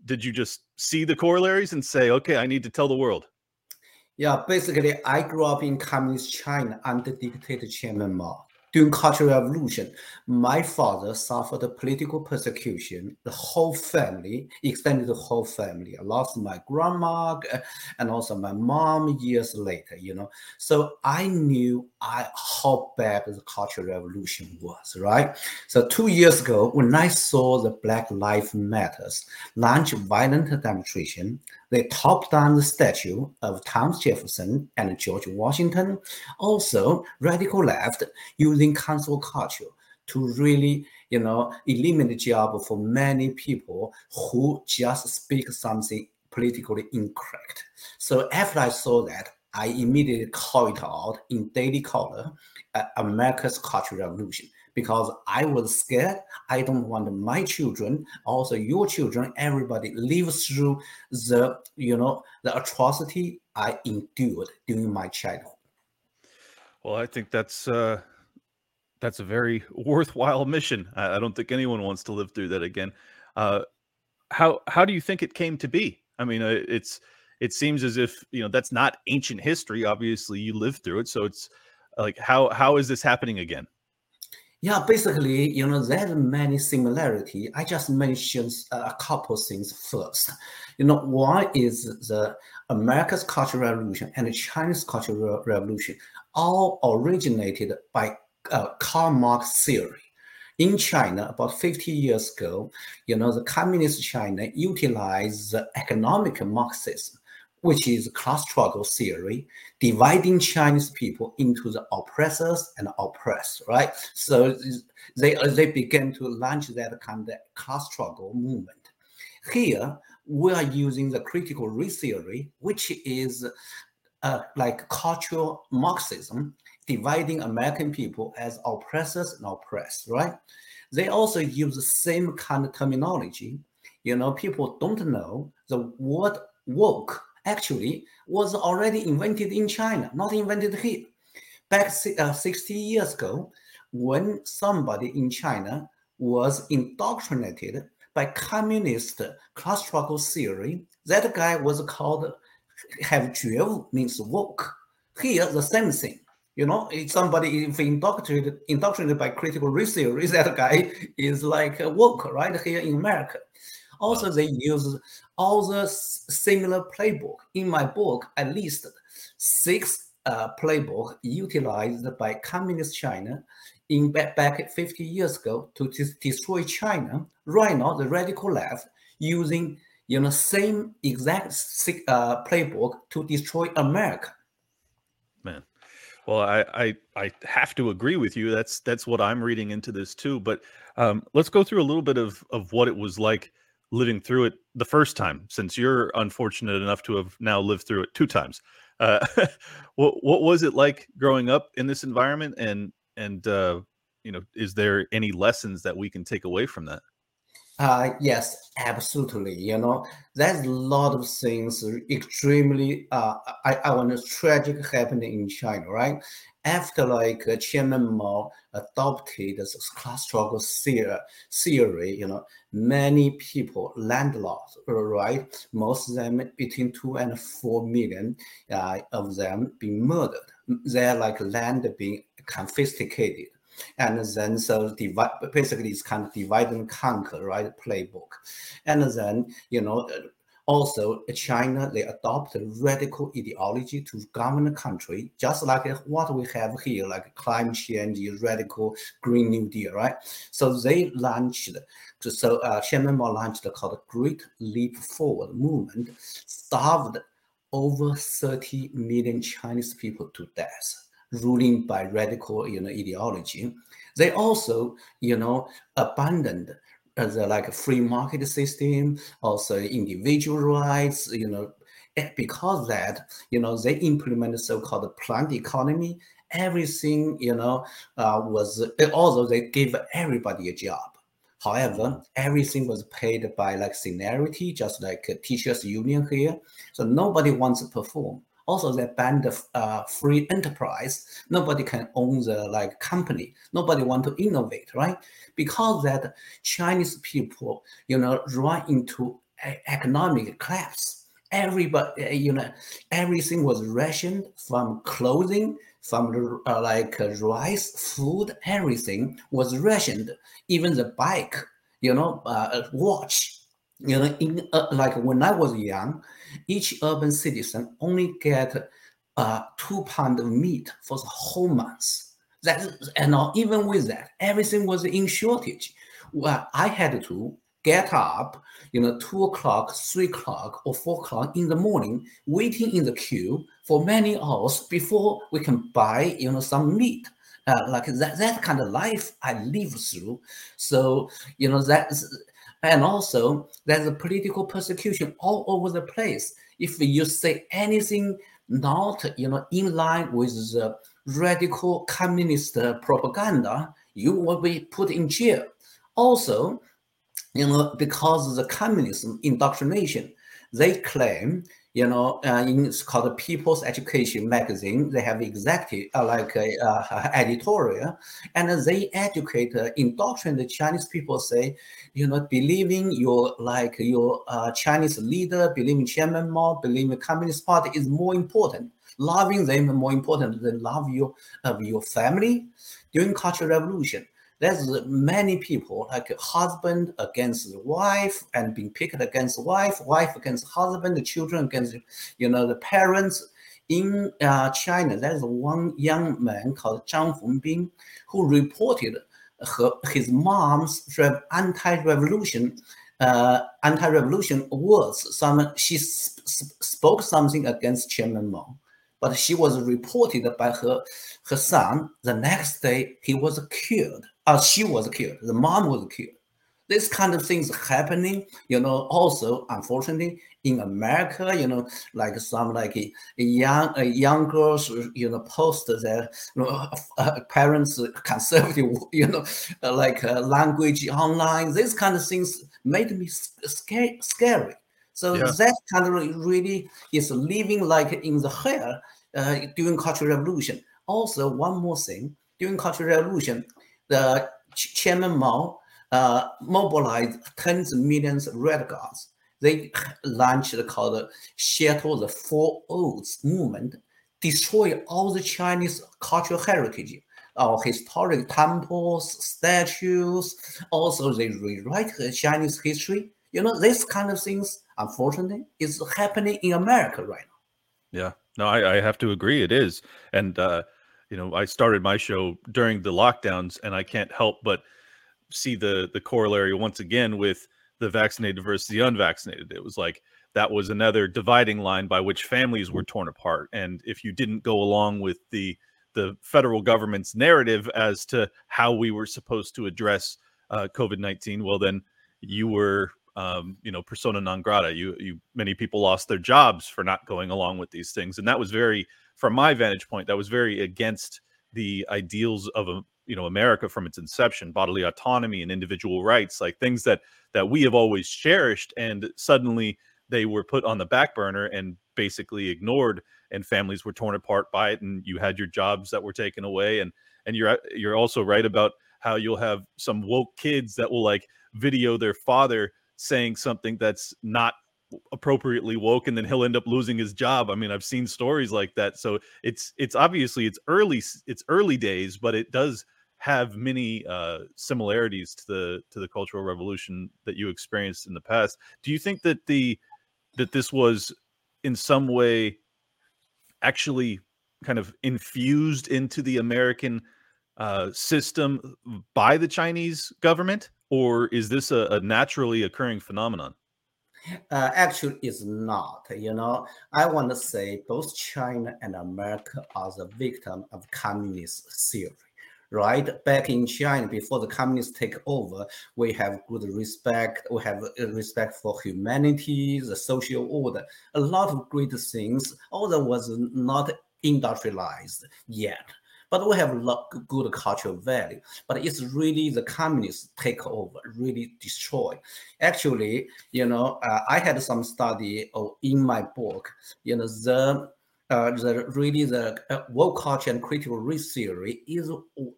Did you just see the corollaries and say, "Okay, I need to tell the world"? Yeah, basically, I grew up in communist China under dictator Chairman Mao. During Cultural Revolution, my father suffered political persecution. The whole family, extended the whole family. I lost my grandma uh, and also my mom years later, you know. So I knew I how bad the Cultural Revolution was, right? So two years ago, when I saw the Black Lives Matters launch violent demonstration, they tore down the statue of Thomas Jefferson and George Washington. Also, radical left using cancel culture to really, you know, eliminate job for many people who just speak something politically incorrect. So after I saw that, I immediately call it out in Daily Caller, uh, America's Cultural Revolution because I was scared. I don't want my children, also your children, everybody live through the, you know, the atrocity I endured during my childhood. Well, I think that's uh, that's a very worthwhile mission. I, I don't think anyone wants to live through that again. Uh, how how do you think it came to be? I mean, uh, it's it seems as if you know that's not ancient history. Obviously, you lived through it, so it's like how how is this happening again? Yeah, basically, you know, there's many similarity. I just mentioned a couple things first. You know, one is the America's Cultural Revolution and the Chinese Cultural Revolution all originated by uh, Karl Marx theory. In China, about 50 years ago, you know, the communist China utilized the economic Marxism which is class struggle theory, dividing Chinese people into the oppressors and oppressed, right? So they, they began to launch that kind of class struggle movement. Here, we are using the critical race theory, which is uh, like cultural Marxism, dividing American people as oppressors and oppressed, right? They also use the same kind of terminology. You know, people don't know the word woke actually was already invented in China, not invented here. Back uh, 60 years ago, when somebody in China was indoctrinated by communist class struggle theory, that guy was called have 觉悟 means woke. Here, the same thing. You know, if somebody if indoctrinated indoctrinated by critical race theory, that guy is like woke, right? Here in America. Also, they use all the similar playbook. In my book, at least six uh, playbook utilized by communist China in back, back 50 years ago to destroy China. Right now, the radical left using you know same exact uh, playbook to destroy America. Man, well, I, I I have to agree with you. That's that's what I'm reading into this too. But um, let's go through a little bit of of what it was like living through it the first time since you're unfortunate enough to have now lived through it two times. Uh, what what was it like growing up in this environment? And and uh, you know is there any lessons that we can take away from that uh, yes, absolutely. You know, there's a lot of things extremely, uh, I, I want to tragic happening in China, right? After like uh, Chairman Mao adopted this class struggle theory, you know, many people landlocked, right? Most of them between two and four million uh, of them being murdered. They're like land being confiscated and then so divide basically it's kind of divide and conquer right playbook. And then you know also china they adopt radical ideology to govern the country just like what we have here like climate change radical green new deal right? So they launched so uh, chairman mao launched called great leap forward movement starved over 30 million chinese people to death ruling by radical, you know, ideology. They also, you know, abandoned the like free market system, also individual rights, you know, because that, you know, they implemented so-called planned economy. Everything, you know, uh, was although they gave everybody a job. However, everything was paid by like seniority, just like teachers union here. So nobody wants to perform also they banned the uh, free enterprise. Nobody can own the like company. Nobody want to innovate, right? Because that Chinese people, you know, run into economic collapse. Everybody, uh, you know, everything was rationed from clothing, from uh, like rice, food, everything was rationed. Even the bike, you know, uh, watch, you know, in uh, like when I was young, each urban citizen only get uh, two pound of meat for the whole month. That and even with that, everything was in shortage. Well, I had to get up, you know, two o'clock, three o'clock, or four o'clock in the morning, waiting in the queue for many hours before we can buy, you know, some meat. Uh, like that, that kind of life I live through. So, you know, that's and also, there's a political persecution all over the place. If you say anything not, you know, in line with the radical communist uh, propaganda, you will be put in jail. Also, you know, because of the communism indoctrination, they claim you know, uh, in it's called People's Education magazine. They have executive uh, like a uh, editorial, and they educate, uh, indoctrinate the Chinese people. Say, you know, believing your like your uh, Chinese leader, believing Chairman Mao, believing Communist Party is more important. Loving them more important than love your of your family. During Cultural Revolution, There's many people like husband against wife and being picked against wife, wife against husband, the children against, you know, the parents. In uh, China, there's one young man called Zhang Hongbing who reported her, his mom's rev- anti-revolution uh, anti-revolution words. Some she sp- sp- spoke something against Chairman Mao, but she was reported by her her son. The next day, he was killed. Uh, she was killed. The mom was killed. This kind of things happening, you know. Also, unfortunately, in America, you know, like some like a, a young a young girls, you know, post their you know, uh, parents conservative, you know, uh, like uh, language online. These kind of things made me scary. scary. So Yeah. that kind of really is living like in the hair uh, during Cultural Revolution. Also, one more thing during Cultural Revolution, the Chairman Mao uh, mobilized tens of millions of Red Guards. They launched called Shadow the Four Olds movement, destroy all the Chinese cultural heritage, our historic temples, statues. Also, they rewrite the Chinese history. You know, this kind of things, unfortunately, is happening in America right now. Yeah. No, I, I have to agree. It is. And, uh, you know, I started my show during the lockdowns, and I can't help but see the the corollary once again with the vaccinated versus the unvaccinated. It was like that was another dividing line by which families were torn apart. And if you didn't go along with the the federal government's narrative as to how we were supposed to address uh, COVID nineteen, well, then you were um, you know persona non grata. You you many people lost their jobs for not going along with these things, and that was very, from my vantage point, that was very against the ideals of a you know America from its inception, bodily autonomy and individual rights, like things that that we have always cherished, and suddenly they were put on the back burner and basically ignored, and families were torn apart by it, and you had your jobs that were taken away, and and you're uh, you're also right about how you'll have some woke kids that will like video their father saying something that's not appropriately woke and then he'll end up losing his job. I mean i've seen stories like that. So it's it's obviously it's early it's early days but it does have many uh similarities to the to the cultural revolution that you experienced in the past. Do you think that the that this was in some way actually kind of infused into the american uh system by the chinese government? Or is this a, a naturally occurring phenomenon Uh, actually, it's not. You know, I want to say both China and America are the victim of communist theory. Right back in China, before the communists take over, we have good respect. We have uh, respect for humanity, the social order, a lot of great things. Although was not industrialized yet, but we have a good cultural value. But it's really the communists take over, really destroy. Actually, you know, uh, I had some study of, in my book. You know, the uh, the really the uh, world culture and critical race theory is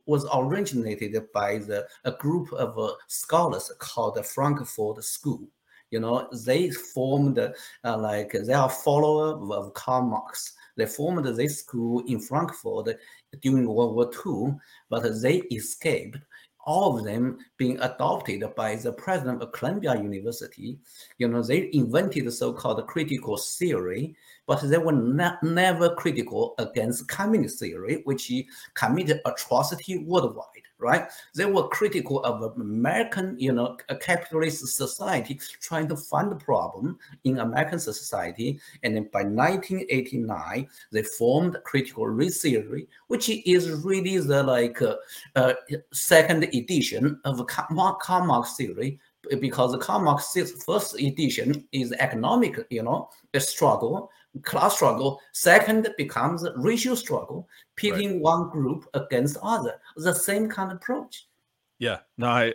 was originated by the a group of uh, scholars called the Frankfurt School. You know, they formed uh, like they are follower of Karl Marx. They formed this school in Frankfurt during World War II, but they escaped. All of them being adopted by the president of Columbia University. You know, they invented the so-called critical theory, but they were ne- never critical against communist theory, which committed atrocity worldwide. Right? They were critical of American, you know, capitalist society trying to find the problem in American society. And then by 1989, they formed critical race theory, which is really the like uh, uh, second edition of Ka- Karl Marx theory because Karl Marx's first edition is economic, you know, struggle, class struggle. Second becomes racial struggle, pitting one group against other. The same kind of approach. yeah no i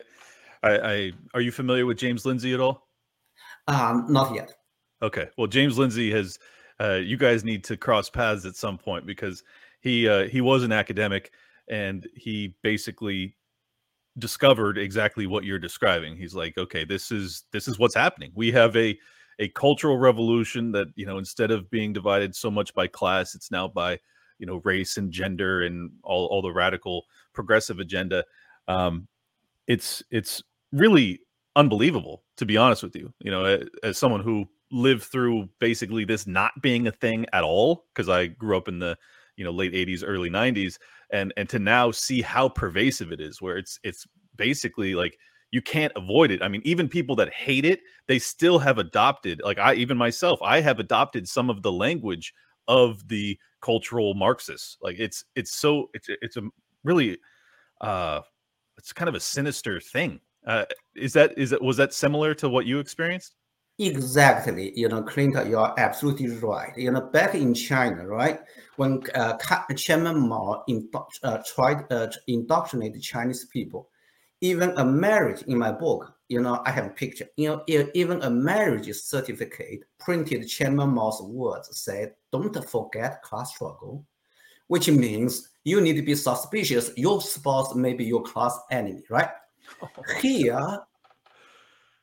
i, I are you familiar with james lindsay at all Um, not yet. Okay. Well, James Lindsay has. Uh, you guys need to cross paths at some point because he uh, he was an academic and he basically discovered exactly what you're describing. He's like, okay, this is this is what's happening. We have a a cultural revolution that you know instead of being divided so much by class, it's now by you know race and gender and all all the radical progressive agenda. Um, it's it's really unbelievable to be honest with you. You know, as someone who lived through basically this not being a thing at all because I grew up in the you know late 80s early 90s and and to now see how pervasive it is where it's it's basically like you can't avoid it. I mean, even people that hate it, they still have adopted, like I, even myself, I have adopted some of the language of the cultural Marxists. Like it's, it's so, it's, it's a really, uh, it's kind of a sinister thing. Uh, is that, is that, was that similar to what you experienced? Exactly. You know, Clinton, you are absolutely right. You know, back in China, right, when uh, Chairman Mao indo- uh, tried uh, to indoctrinate the Chinese people, even a marriage in my book, you know, I have a picture. You know, even a marriage certificate printed Chairman Mao's words said, "Don't forget class struggle," which means you need to be suspicious. Your spouse may be your class enemy, right? Here,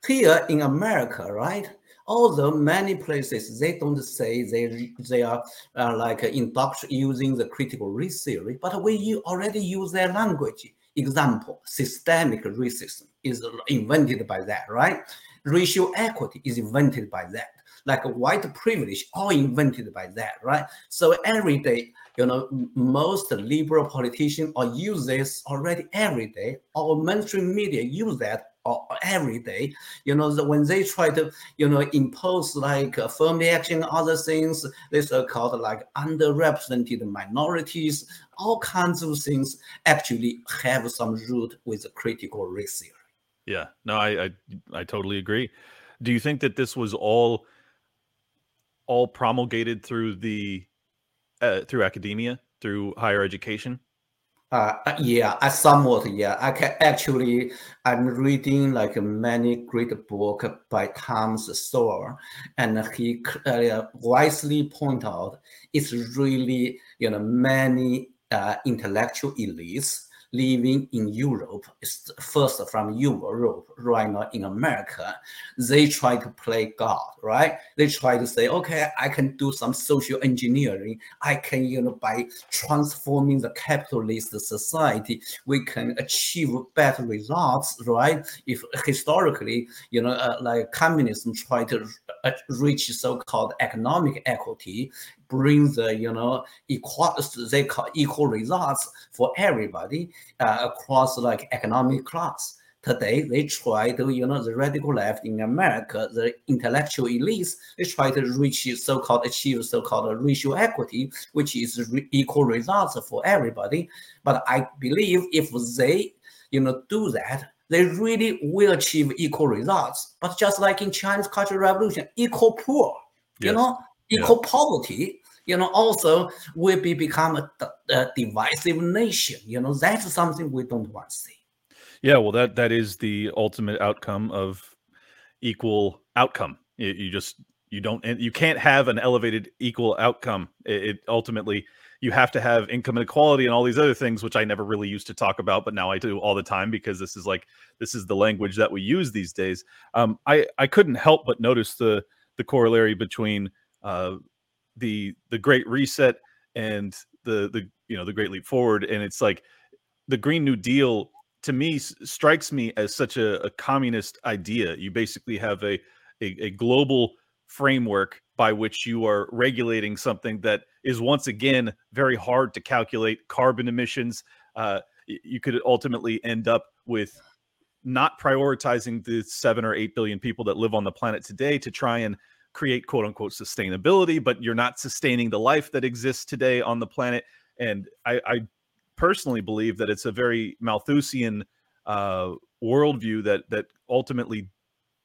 here in America, right? Although many places they don't say they they are uh, like induct using the critical race theory, but we already use their language. Example: systemic racism is invented by that, right? Racial equity is invented by that. Like white privilege, all invented by that, right? So every day, you know, most liberal politicians are use this already every day. Our mainstream media use that or every day. You know, when they try to, you know, impose like affirmative action, other things, this are called like underrepresented minorities, all kinds of things actually have some root with critical race theory. Yeah, no, I, I I totally agree. Do you think that this was all all promulgated through the uh, through academia, through higher education? Uh, yeah, I somewhat, yeah. I can actually, I'm reading like many great book by Thomas Sowell, and he uh, wisely point out it's really, you know, many uh, intellectual elites living in Europe, is first from Europe, right now in America, they try to play God, right? They try to say, okay, I can do some social engineering. I can, you know, by transforming the capitalist society, we can achieve better results, right? If historically, you know, uh, like communism tried to reach so-called economic equity, bring the you know equal they call equal results for everybody uh, across like economic class. Today they try to you know the radical left in america the intellectual elites they try to reach so-called achieve so-called racial equity which is re- equal results for everybody. But i believe if they you know do that they really will achieve equal results but just like in chinese cultural revolution equal poor you Yes. know Yeah. equal poverty you know also will be become a divisive nation you know that's something we don't want to see Yeah, well, that that is the ultimate outcome of equal outcome. You, you just you don't and you can't have an elevated equal outcome. It, it ultimately you have to have income inequality and all these other things, which I never really used to talk about, but now I do all the time because this is like this is the language that we use these days. Um, I I couldn't help but notice the the corollary between uh, the the Great Reset and the the you know the Great Leap Forward, and it's like the Green New Deal to me strikes me as such a, a communist idea. You basically have a, a a global framework by which you are regulating something that is once again very hard to calculate carbon emissions. Uh, you could ultimately end up with not prioritizing the seven or eight billion people that live on the planet today to try and create quote unquote sustainability, but you're not sustaining the life that exists today on the planet. And I, I personally believe that it's a very Malthusian uh, worldview that that ultimately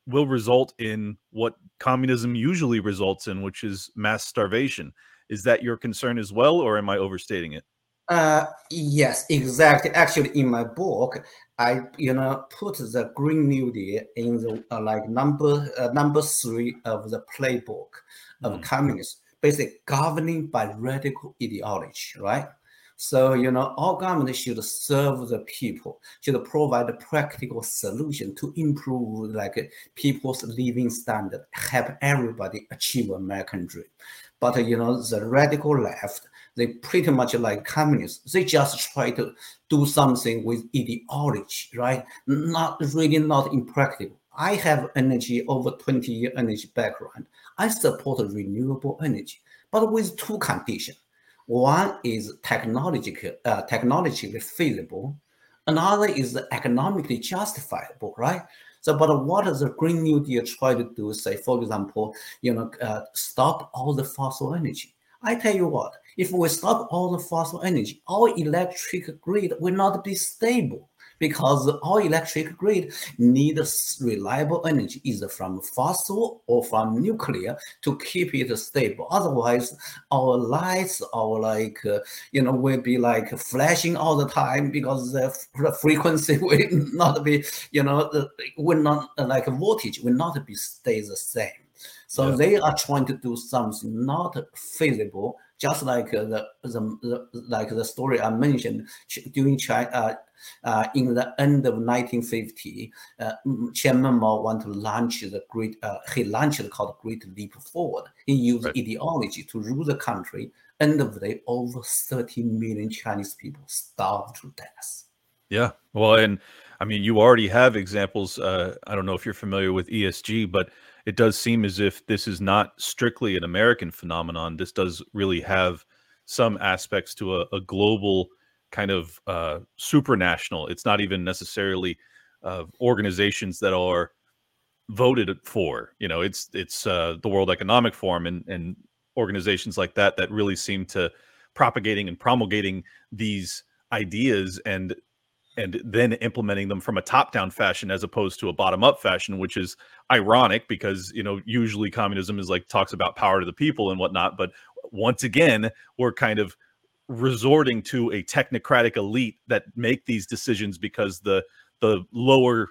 will result in what communism usually results in, which is mass starvation. Is that your concern as well, or am I overstating it? Uh, yes, exactly. Actually, in my book, I you know put the Green New Deal in the uh, like number uh, number three of the playbook of communists, basically governing by radical ideology, right? So you know, all government should serve the people, should provide a practical solution to improve like people's living standard, help everybody achieve American dream. But you know, the radical left, they pretty much like communists. They just try to do something with ideology, right? Not really not impractical. I have energy over 20 year energy background. I support renewable energy, but with two conditions. One is uh, technologically feasible. Another is economically justifiable, right? So, but what does the Green New Deal try to do? Say, for example, you know, uh, stop all the fossil energy. I tell you what, if we stop all the fossil energy, our electric grid will not be stable because our electric grid needs reliable energy either from fossil or from nuclear to keep it stable. Otherwise, our lights, are like, uh, you know, will be like flashing all the time because the, the frequency will not be, you know, will not, like voltage will not be stay the same. So Yeah. they are trying to do something not feasible, just like uh, the, the, the like the story I mentioned during China. Uh, uh, in the end of 1950, uh, Chairman Mao wanted to launch the great. Uh, he launched called Great Leap Forward. He used ideology to rule the country. End of the day, over 30 million Chinese people starved to death. Yeah. Well, and I mean, you already have examples. Uh, I don't know if you're familiar with ESG, but it does seem as if this is not strictly an American phenomenon. This does really have some aspects to a, a global kind of uh, supranational. It's not even necessarily uh, organizations that are voted for. You know, it's it's uh, the World Economic Forum and and organizations like that that really seem to propagating and promulgating these ideas and and then implementing them from a top-down fashion as opposed to a bottom-up fashion, which is ironic because you know usually communism is like talks about power to the people and whatnot, but once again we're kind of resorting to a technocratic elite that make these decisions because the the lower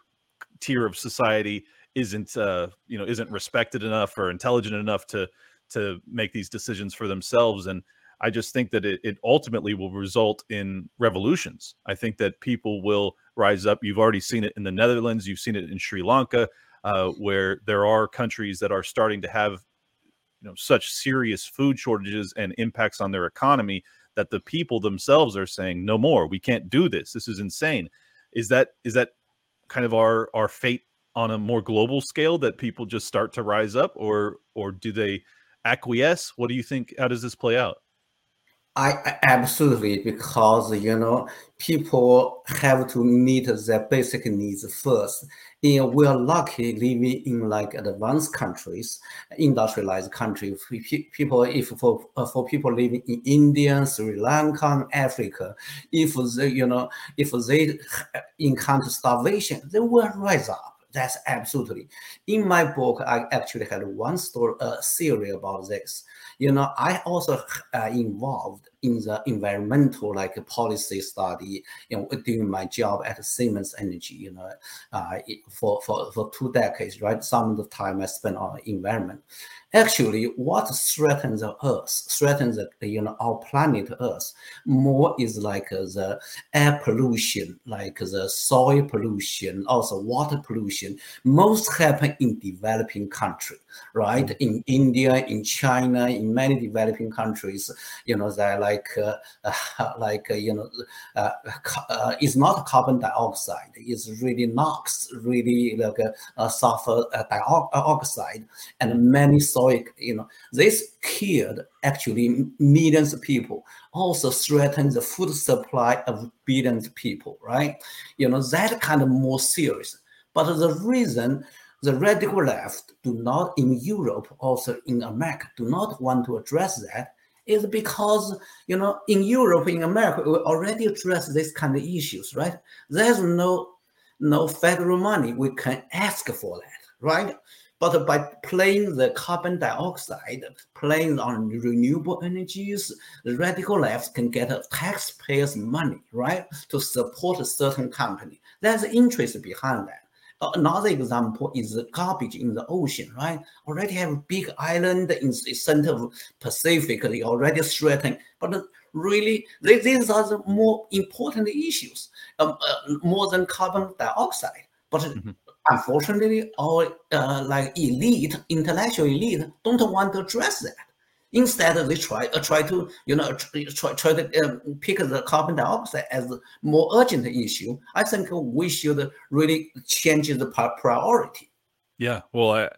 tier of society isn't uh you know isn't respected enough or intelligent enough to to make these decisions for themselves. And i just think that it, it ultimately will result in revolutions. I think that people will rise up. You've already seen it in the netherlands. You've seen it in sri lanka uh, where there are countries that are starting to have you know such serious food shortages and impacts on their economy that the people themselves are saying no more. We can't do this. This is insane. Is that is that kind of our our fate on a more global scale that people just start to rise up or or do they acquiesce? What do you think how does this play out I absolutely because you know people have to meet their basic needs first. And we're lucky living in like advanced countries, industrialized countries. Pe- pe- People, if for uh, for people living in India, Sri Lanka, Africa, if they you know if they encounter starvation, they will rise up. That's absolutely. In my book, I actually had one story, uh, theory about this. You know, I also uh, involved in the environmental like policy study. You know, doing my job at Siemens Energy. You know, uh, for for for two decades, right? Some of the time I spent on environment. Actually, what threatens the Earth, threatens the, you know our planet Earth, more is like uh, the air pollution, like the soil pollution, also water pollution. Most happen in developing country, right? In India, in China, in many developing countries, you know, they're like uh, uh, like uh, you know, uh, uh, it's not carbon dioxide, it's really NOx, really like a sulfur uh, dioxide, and many soil, you know, this killed actually millions of people. Also threatened the food supply of billions of people, right? You know, that kind of more serious. But the reason the radical left do not in Europe, also in America, do not want to address that is because you know in Europe, in America, we already address this kind of issues, right? There's no no federal money we can ask for that, right? But by playing the carbon dioxide, playing on renewable energies, the radical left can get taxpayers' money, right, to support a certain company. There's interest behind that. Another example is the garbage in the ocean, right? Already have a big island in the center of Pacific, they already threatened, but really, these are the more important issues, um, uh, more than carbon dioxide. But unfortunately, our uh, like elite, intellectual elite, don't want to address that. Instead, they try uh, try to you know try, try to um, pick the carbon dioxide as a more urgent issue. I think we should really change the priority. Yeah, well, I,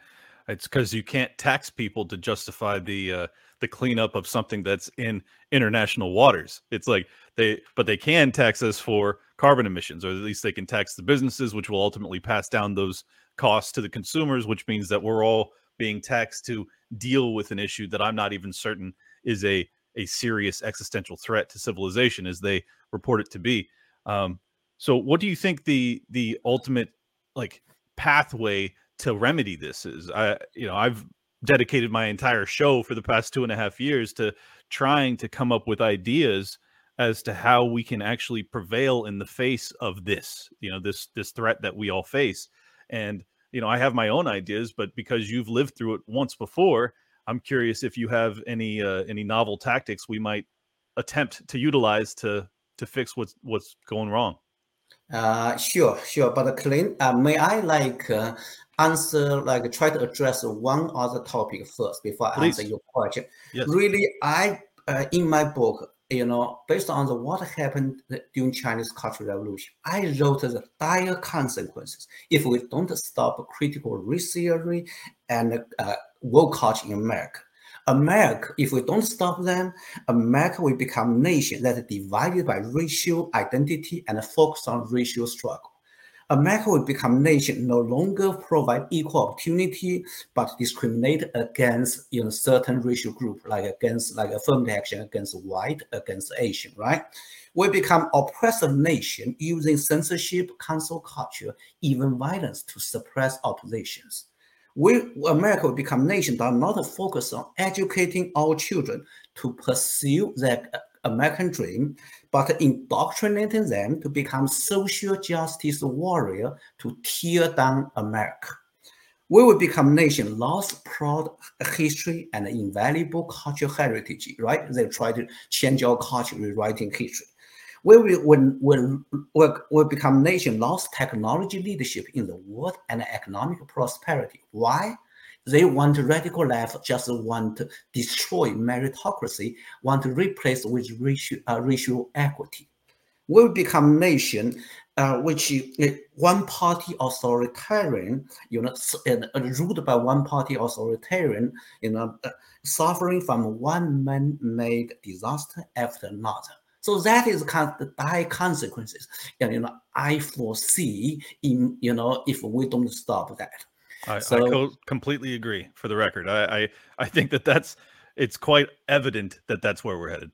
it's because you can't tax people to justify the uh, the cleanup of something that's in international waters. It's like they, but they can tax us for carbon emissions, or at least they can tax the businesses, which will ultimately pass down those costs to the consumers, which means that we're all being taxed to deal with an issue that I'm not even certain is a a serious existential threat to civilization as they report it to be. Um, so, what do you think the the ultimate like pathway to remedy this is? I you know I've dedicated my entire show for the past two and a half years to trying to come up with ideas as to how we can actually prevail in the face of this you know this this threat that we all face and you know, I have my own ideas, but because you've lived through it once before, I'm curious if you have any uh, any novel tactics we might attempt to utilize to to fix what's what's going wrong. Uh, sure, sure. But Clint, uh, may I like uh, answer, like try to address one other topic first before I answer your question? Yes. Really, I uh, in my book, you know, based on the what happened during Chinese Cultural Revolution, I wrote the dire consequences if we don't stop critical race theory and uh, woke culture in America. America, if we don't stop them, America will become a nation that is divided by racial identity and focus on racial struggle. America will become nation no longer provide equal opportunity, but discriminate against you know certain racial group, like against like affirmative action against white, against Asian, right? We become oppressive nation using censorship, cancel culture, even violence to suppress oppositions. We America will become nation that not focus on educating our children to pursue their American dream, but indoctrinating them to become social justice warrior to tear down America. We will become nation lost proud history and invaluable cultural heritage, right? They try to change our culture, rewriting history. We will, when, when, will, will become nation lost technology leadership in the world and economic prosperity. Why? They want radical left just want to destroy meritocracy, want to replace with racial, uh, racial equity. Will become nation uh, which uh, one party authoritarian, you know, ruled by one party authoritarian, you know, uh, suffering from one man-made disaster after another. So that is kind of the dire consequences. And, you know, I foresee in, you know, if we don't stop that. I, So- I co- completely agree. For the record, I, I I think that that's it's quite evident that that's where we're headed.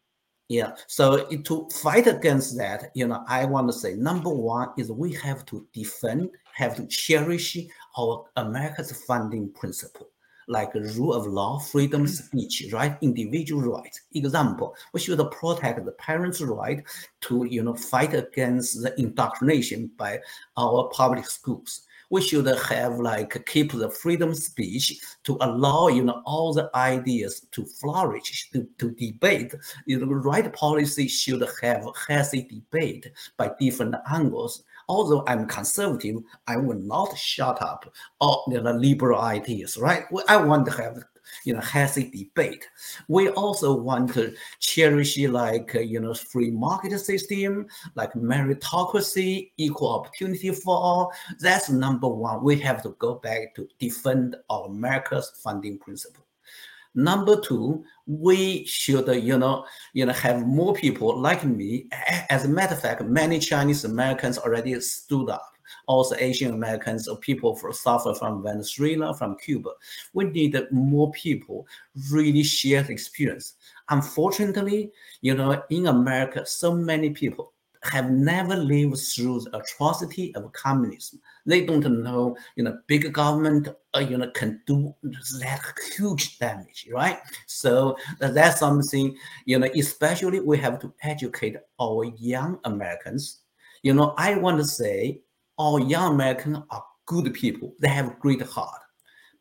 Yeah. So to fight against that, you know, I want to say number one is we have to defend, have to cherish our America's founding principle, like rule of law, freedom of mm. speech, right, individual rights. Example, we should protect the parents' right to, you know, fight against the indoctrination by our public schools we should have like keep the freedom speech to allow you know all the ideas to flourish to, to debate. You know right policy should have healthy debate by different angles. Although i'm conservative i will not shut up all the liberal ideas right? I want to have you know healthy debate. We also want to cherish like you know free market system like meritocracy equal opportunity for all. That's number one. We have to go back to defend our america's funding principle. Number two we should you know you know have more people like me. As a matter of fact many chinese americans already stood up also asian americans or people for suffer from venezuela from cuba we need more people really share the experience unfortunately you know in america so many people have never lived through the atrocity of communism. They don't know, you know, big government, uh, you know, can do that huge damage, right? So uh, that's something, you know, especially we have to educate our young Americans. You know, I want to say our young Americans are good people. They have great heart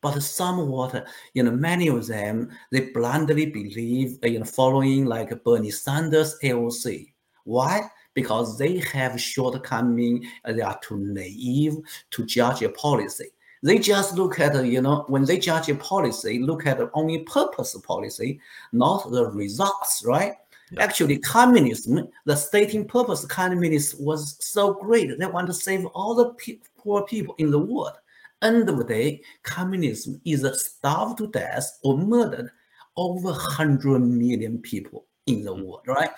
but somewhat, you know, many of them they blindly believe, uh, you know, following like Bernie Sanders AOC. Why? Because they have shortcoming, uh, they are too naive to judge a policy. They just look at, you know, when they judge a policy, look at only purpose policy, not the results, right? Actually, communism, the stating purpose of communism was so great. They want to save all the pe- poor people in the world. End of the day, communism is starved to death or murdered over 100 million people in the world, right?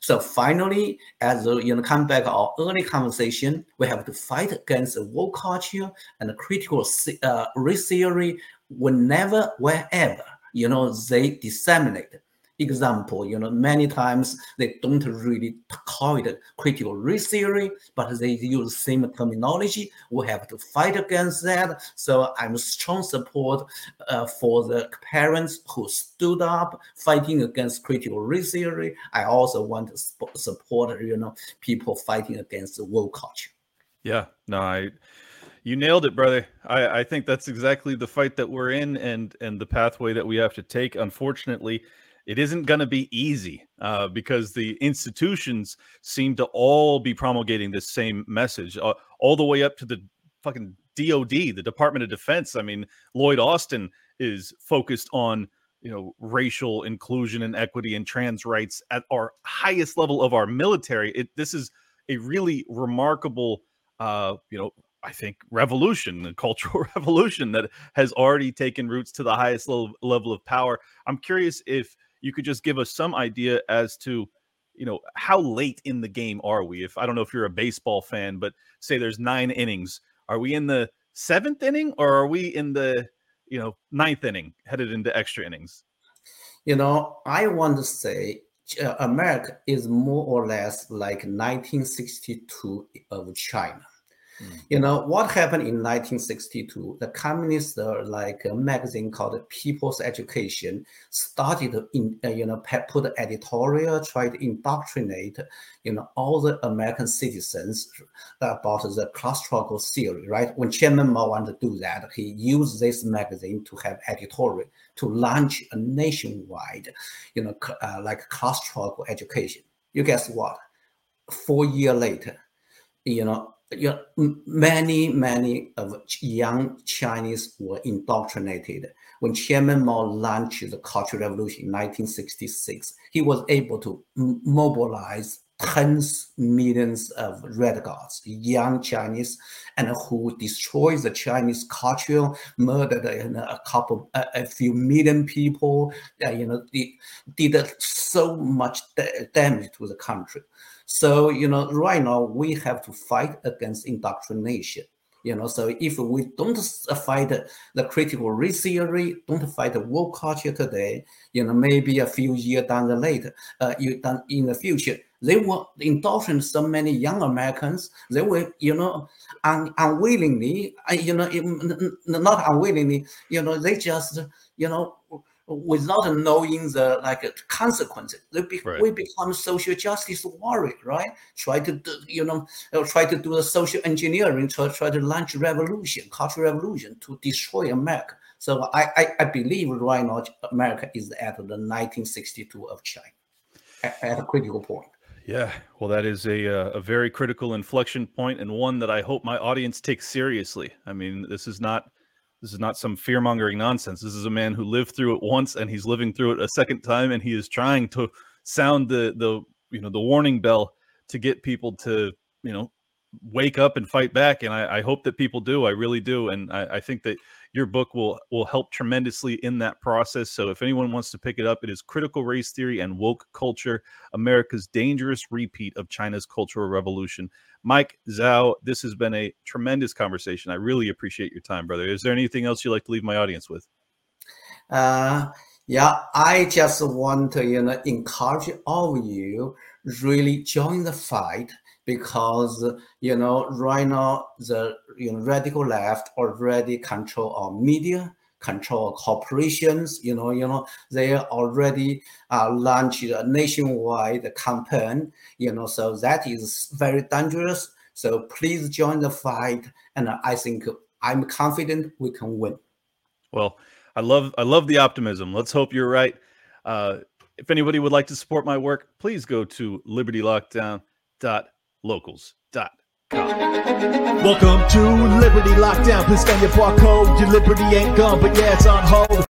So finally, as you know, come back our early conversation, we have to fight against the woke culture and the critical uh, race theory whenever, wherever, you know, they disseminate. Example, you know, many times they don't really call it critical race theory, but they use the same terminology. We have to fight against that. So I'm strong support uh, for the parents who stood up fighting against critical race theory. I also want to sp- support, you know, people fighting against the woke culture. Yeah, no, I you nailed it, brother. I, I think that's exactly the fight that we're in and and the pathway that we have to take. Unfortunately, it isn't going to be easy uh, because the institutions seem to all be promulgating this same message, uh, all the way up to the fucking DOD, the Department of Defense. I mean, Lloyd Austin is focused on you know racial inclusion and equity and trans rights at our highest level of our military. It this is a really remarkable, uh, you know, I think revolution, a cultural revolution that has already taken roots to the highest level, level of power. I'm curious if you could just give us some idea as to you know how late in the game are we? If i don't know if you're a baseball fan but say there's nine innings are we in the seventh inning or are we in the you know ninth inning headed into extra innings? You know i want to say uh, america is more or less like 1962 of china you know what happened in 1962? The communist uh, like a magazine called People's Education started in, uh, you know put editorial, tried to indoctrinate you know all the American citizens about the class struggle theory. Right when Chairman Mao wanted to do that, he used this magazine to have editorial to launch a nationwide you know uh, like class struggle education. You guess what? Four year later, you know you know, many, many of young Chinese were indoctrinated. When Chairman Mao launched the Cultural Revolution in 1966, he was able to mobilize tens millions of red guards, young Chinese, and who destroyed the Chinese culture, murdered you know, a couple, a, a few million people. uh, you know, did, did so much da- damage to the country. So, you know, right now we have to fight against indoctrination. You know, so if we don't fight the critical race theory, don't fight the woke culture today, you know, maybe a few years down the later, uh, you down in the future, they will indoctrinate so many young Americans. They will, you know, un- unwillingly, uh, you know, not unwillingly, you know, they just, you know, without knowing the like consequences, they be, Right. we become social justice warrior, right? Try to, do, you know, uh, try to do the social engineering, try, try to launch revolution, cultural revolution to destroy America. So I, I, I believe right now America is at the 1962 of China, at, at a critical point. Yeah, well, that is a uh, a very critical inflection point and one that I hope my audience takes seriously. I mean, this is not this is not some fear mongering nonsense. This is a man who lived through it once and he's living through it a second time, and he is trying to sound the the you know the warning bell to get people to you know wake up and fight back. And I, I hope that people do. I really do, and I, I think that your book will will help tremendously in that process. So if anyone wants to pick it up, it is Critical Race Theory and Woke Culture: America's Dangerous Repeat of China's Cultural Revolution. Mike Zhao, this has been a tremendous conversation. I really appreciate your time, brother. Is there anything else you'd like to leave my audience with? Uh, yeah, I just want to, you know, encourage all of you really join the fight because, you know, right now the you know radical left already control our media, control corporations. You know, you know they already uh, launched a nationwide campaign. You know, so that is very dangerous. So please join the fight, and I think I'm confident we can win. Well, I love I love the optimism. Let's hope you're right. Uh, if anybody would like to support my work, please go to libertylockdown.locals.com. Welcome to Liberty Lockdown. Please scan your barcode. Your liberty ain't gone, but yeah, it's on hold.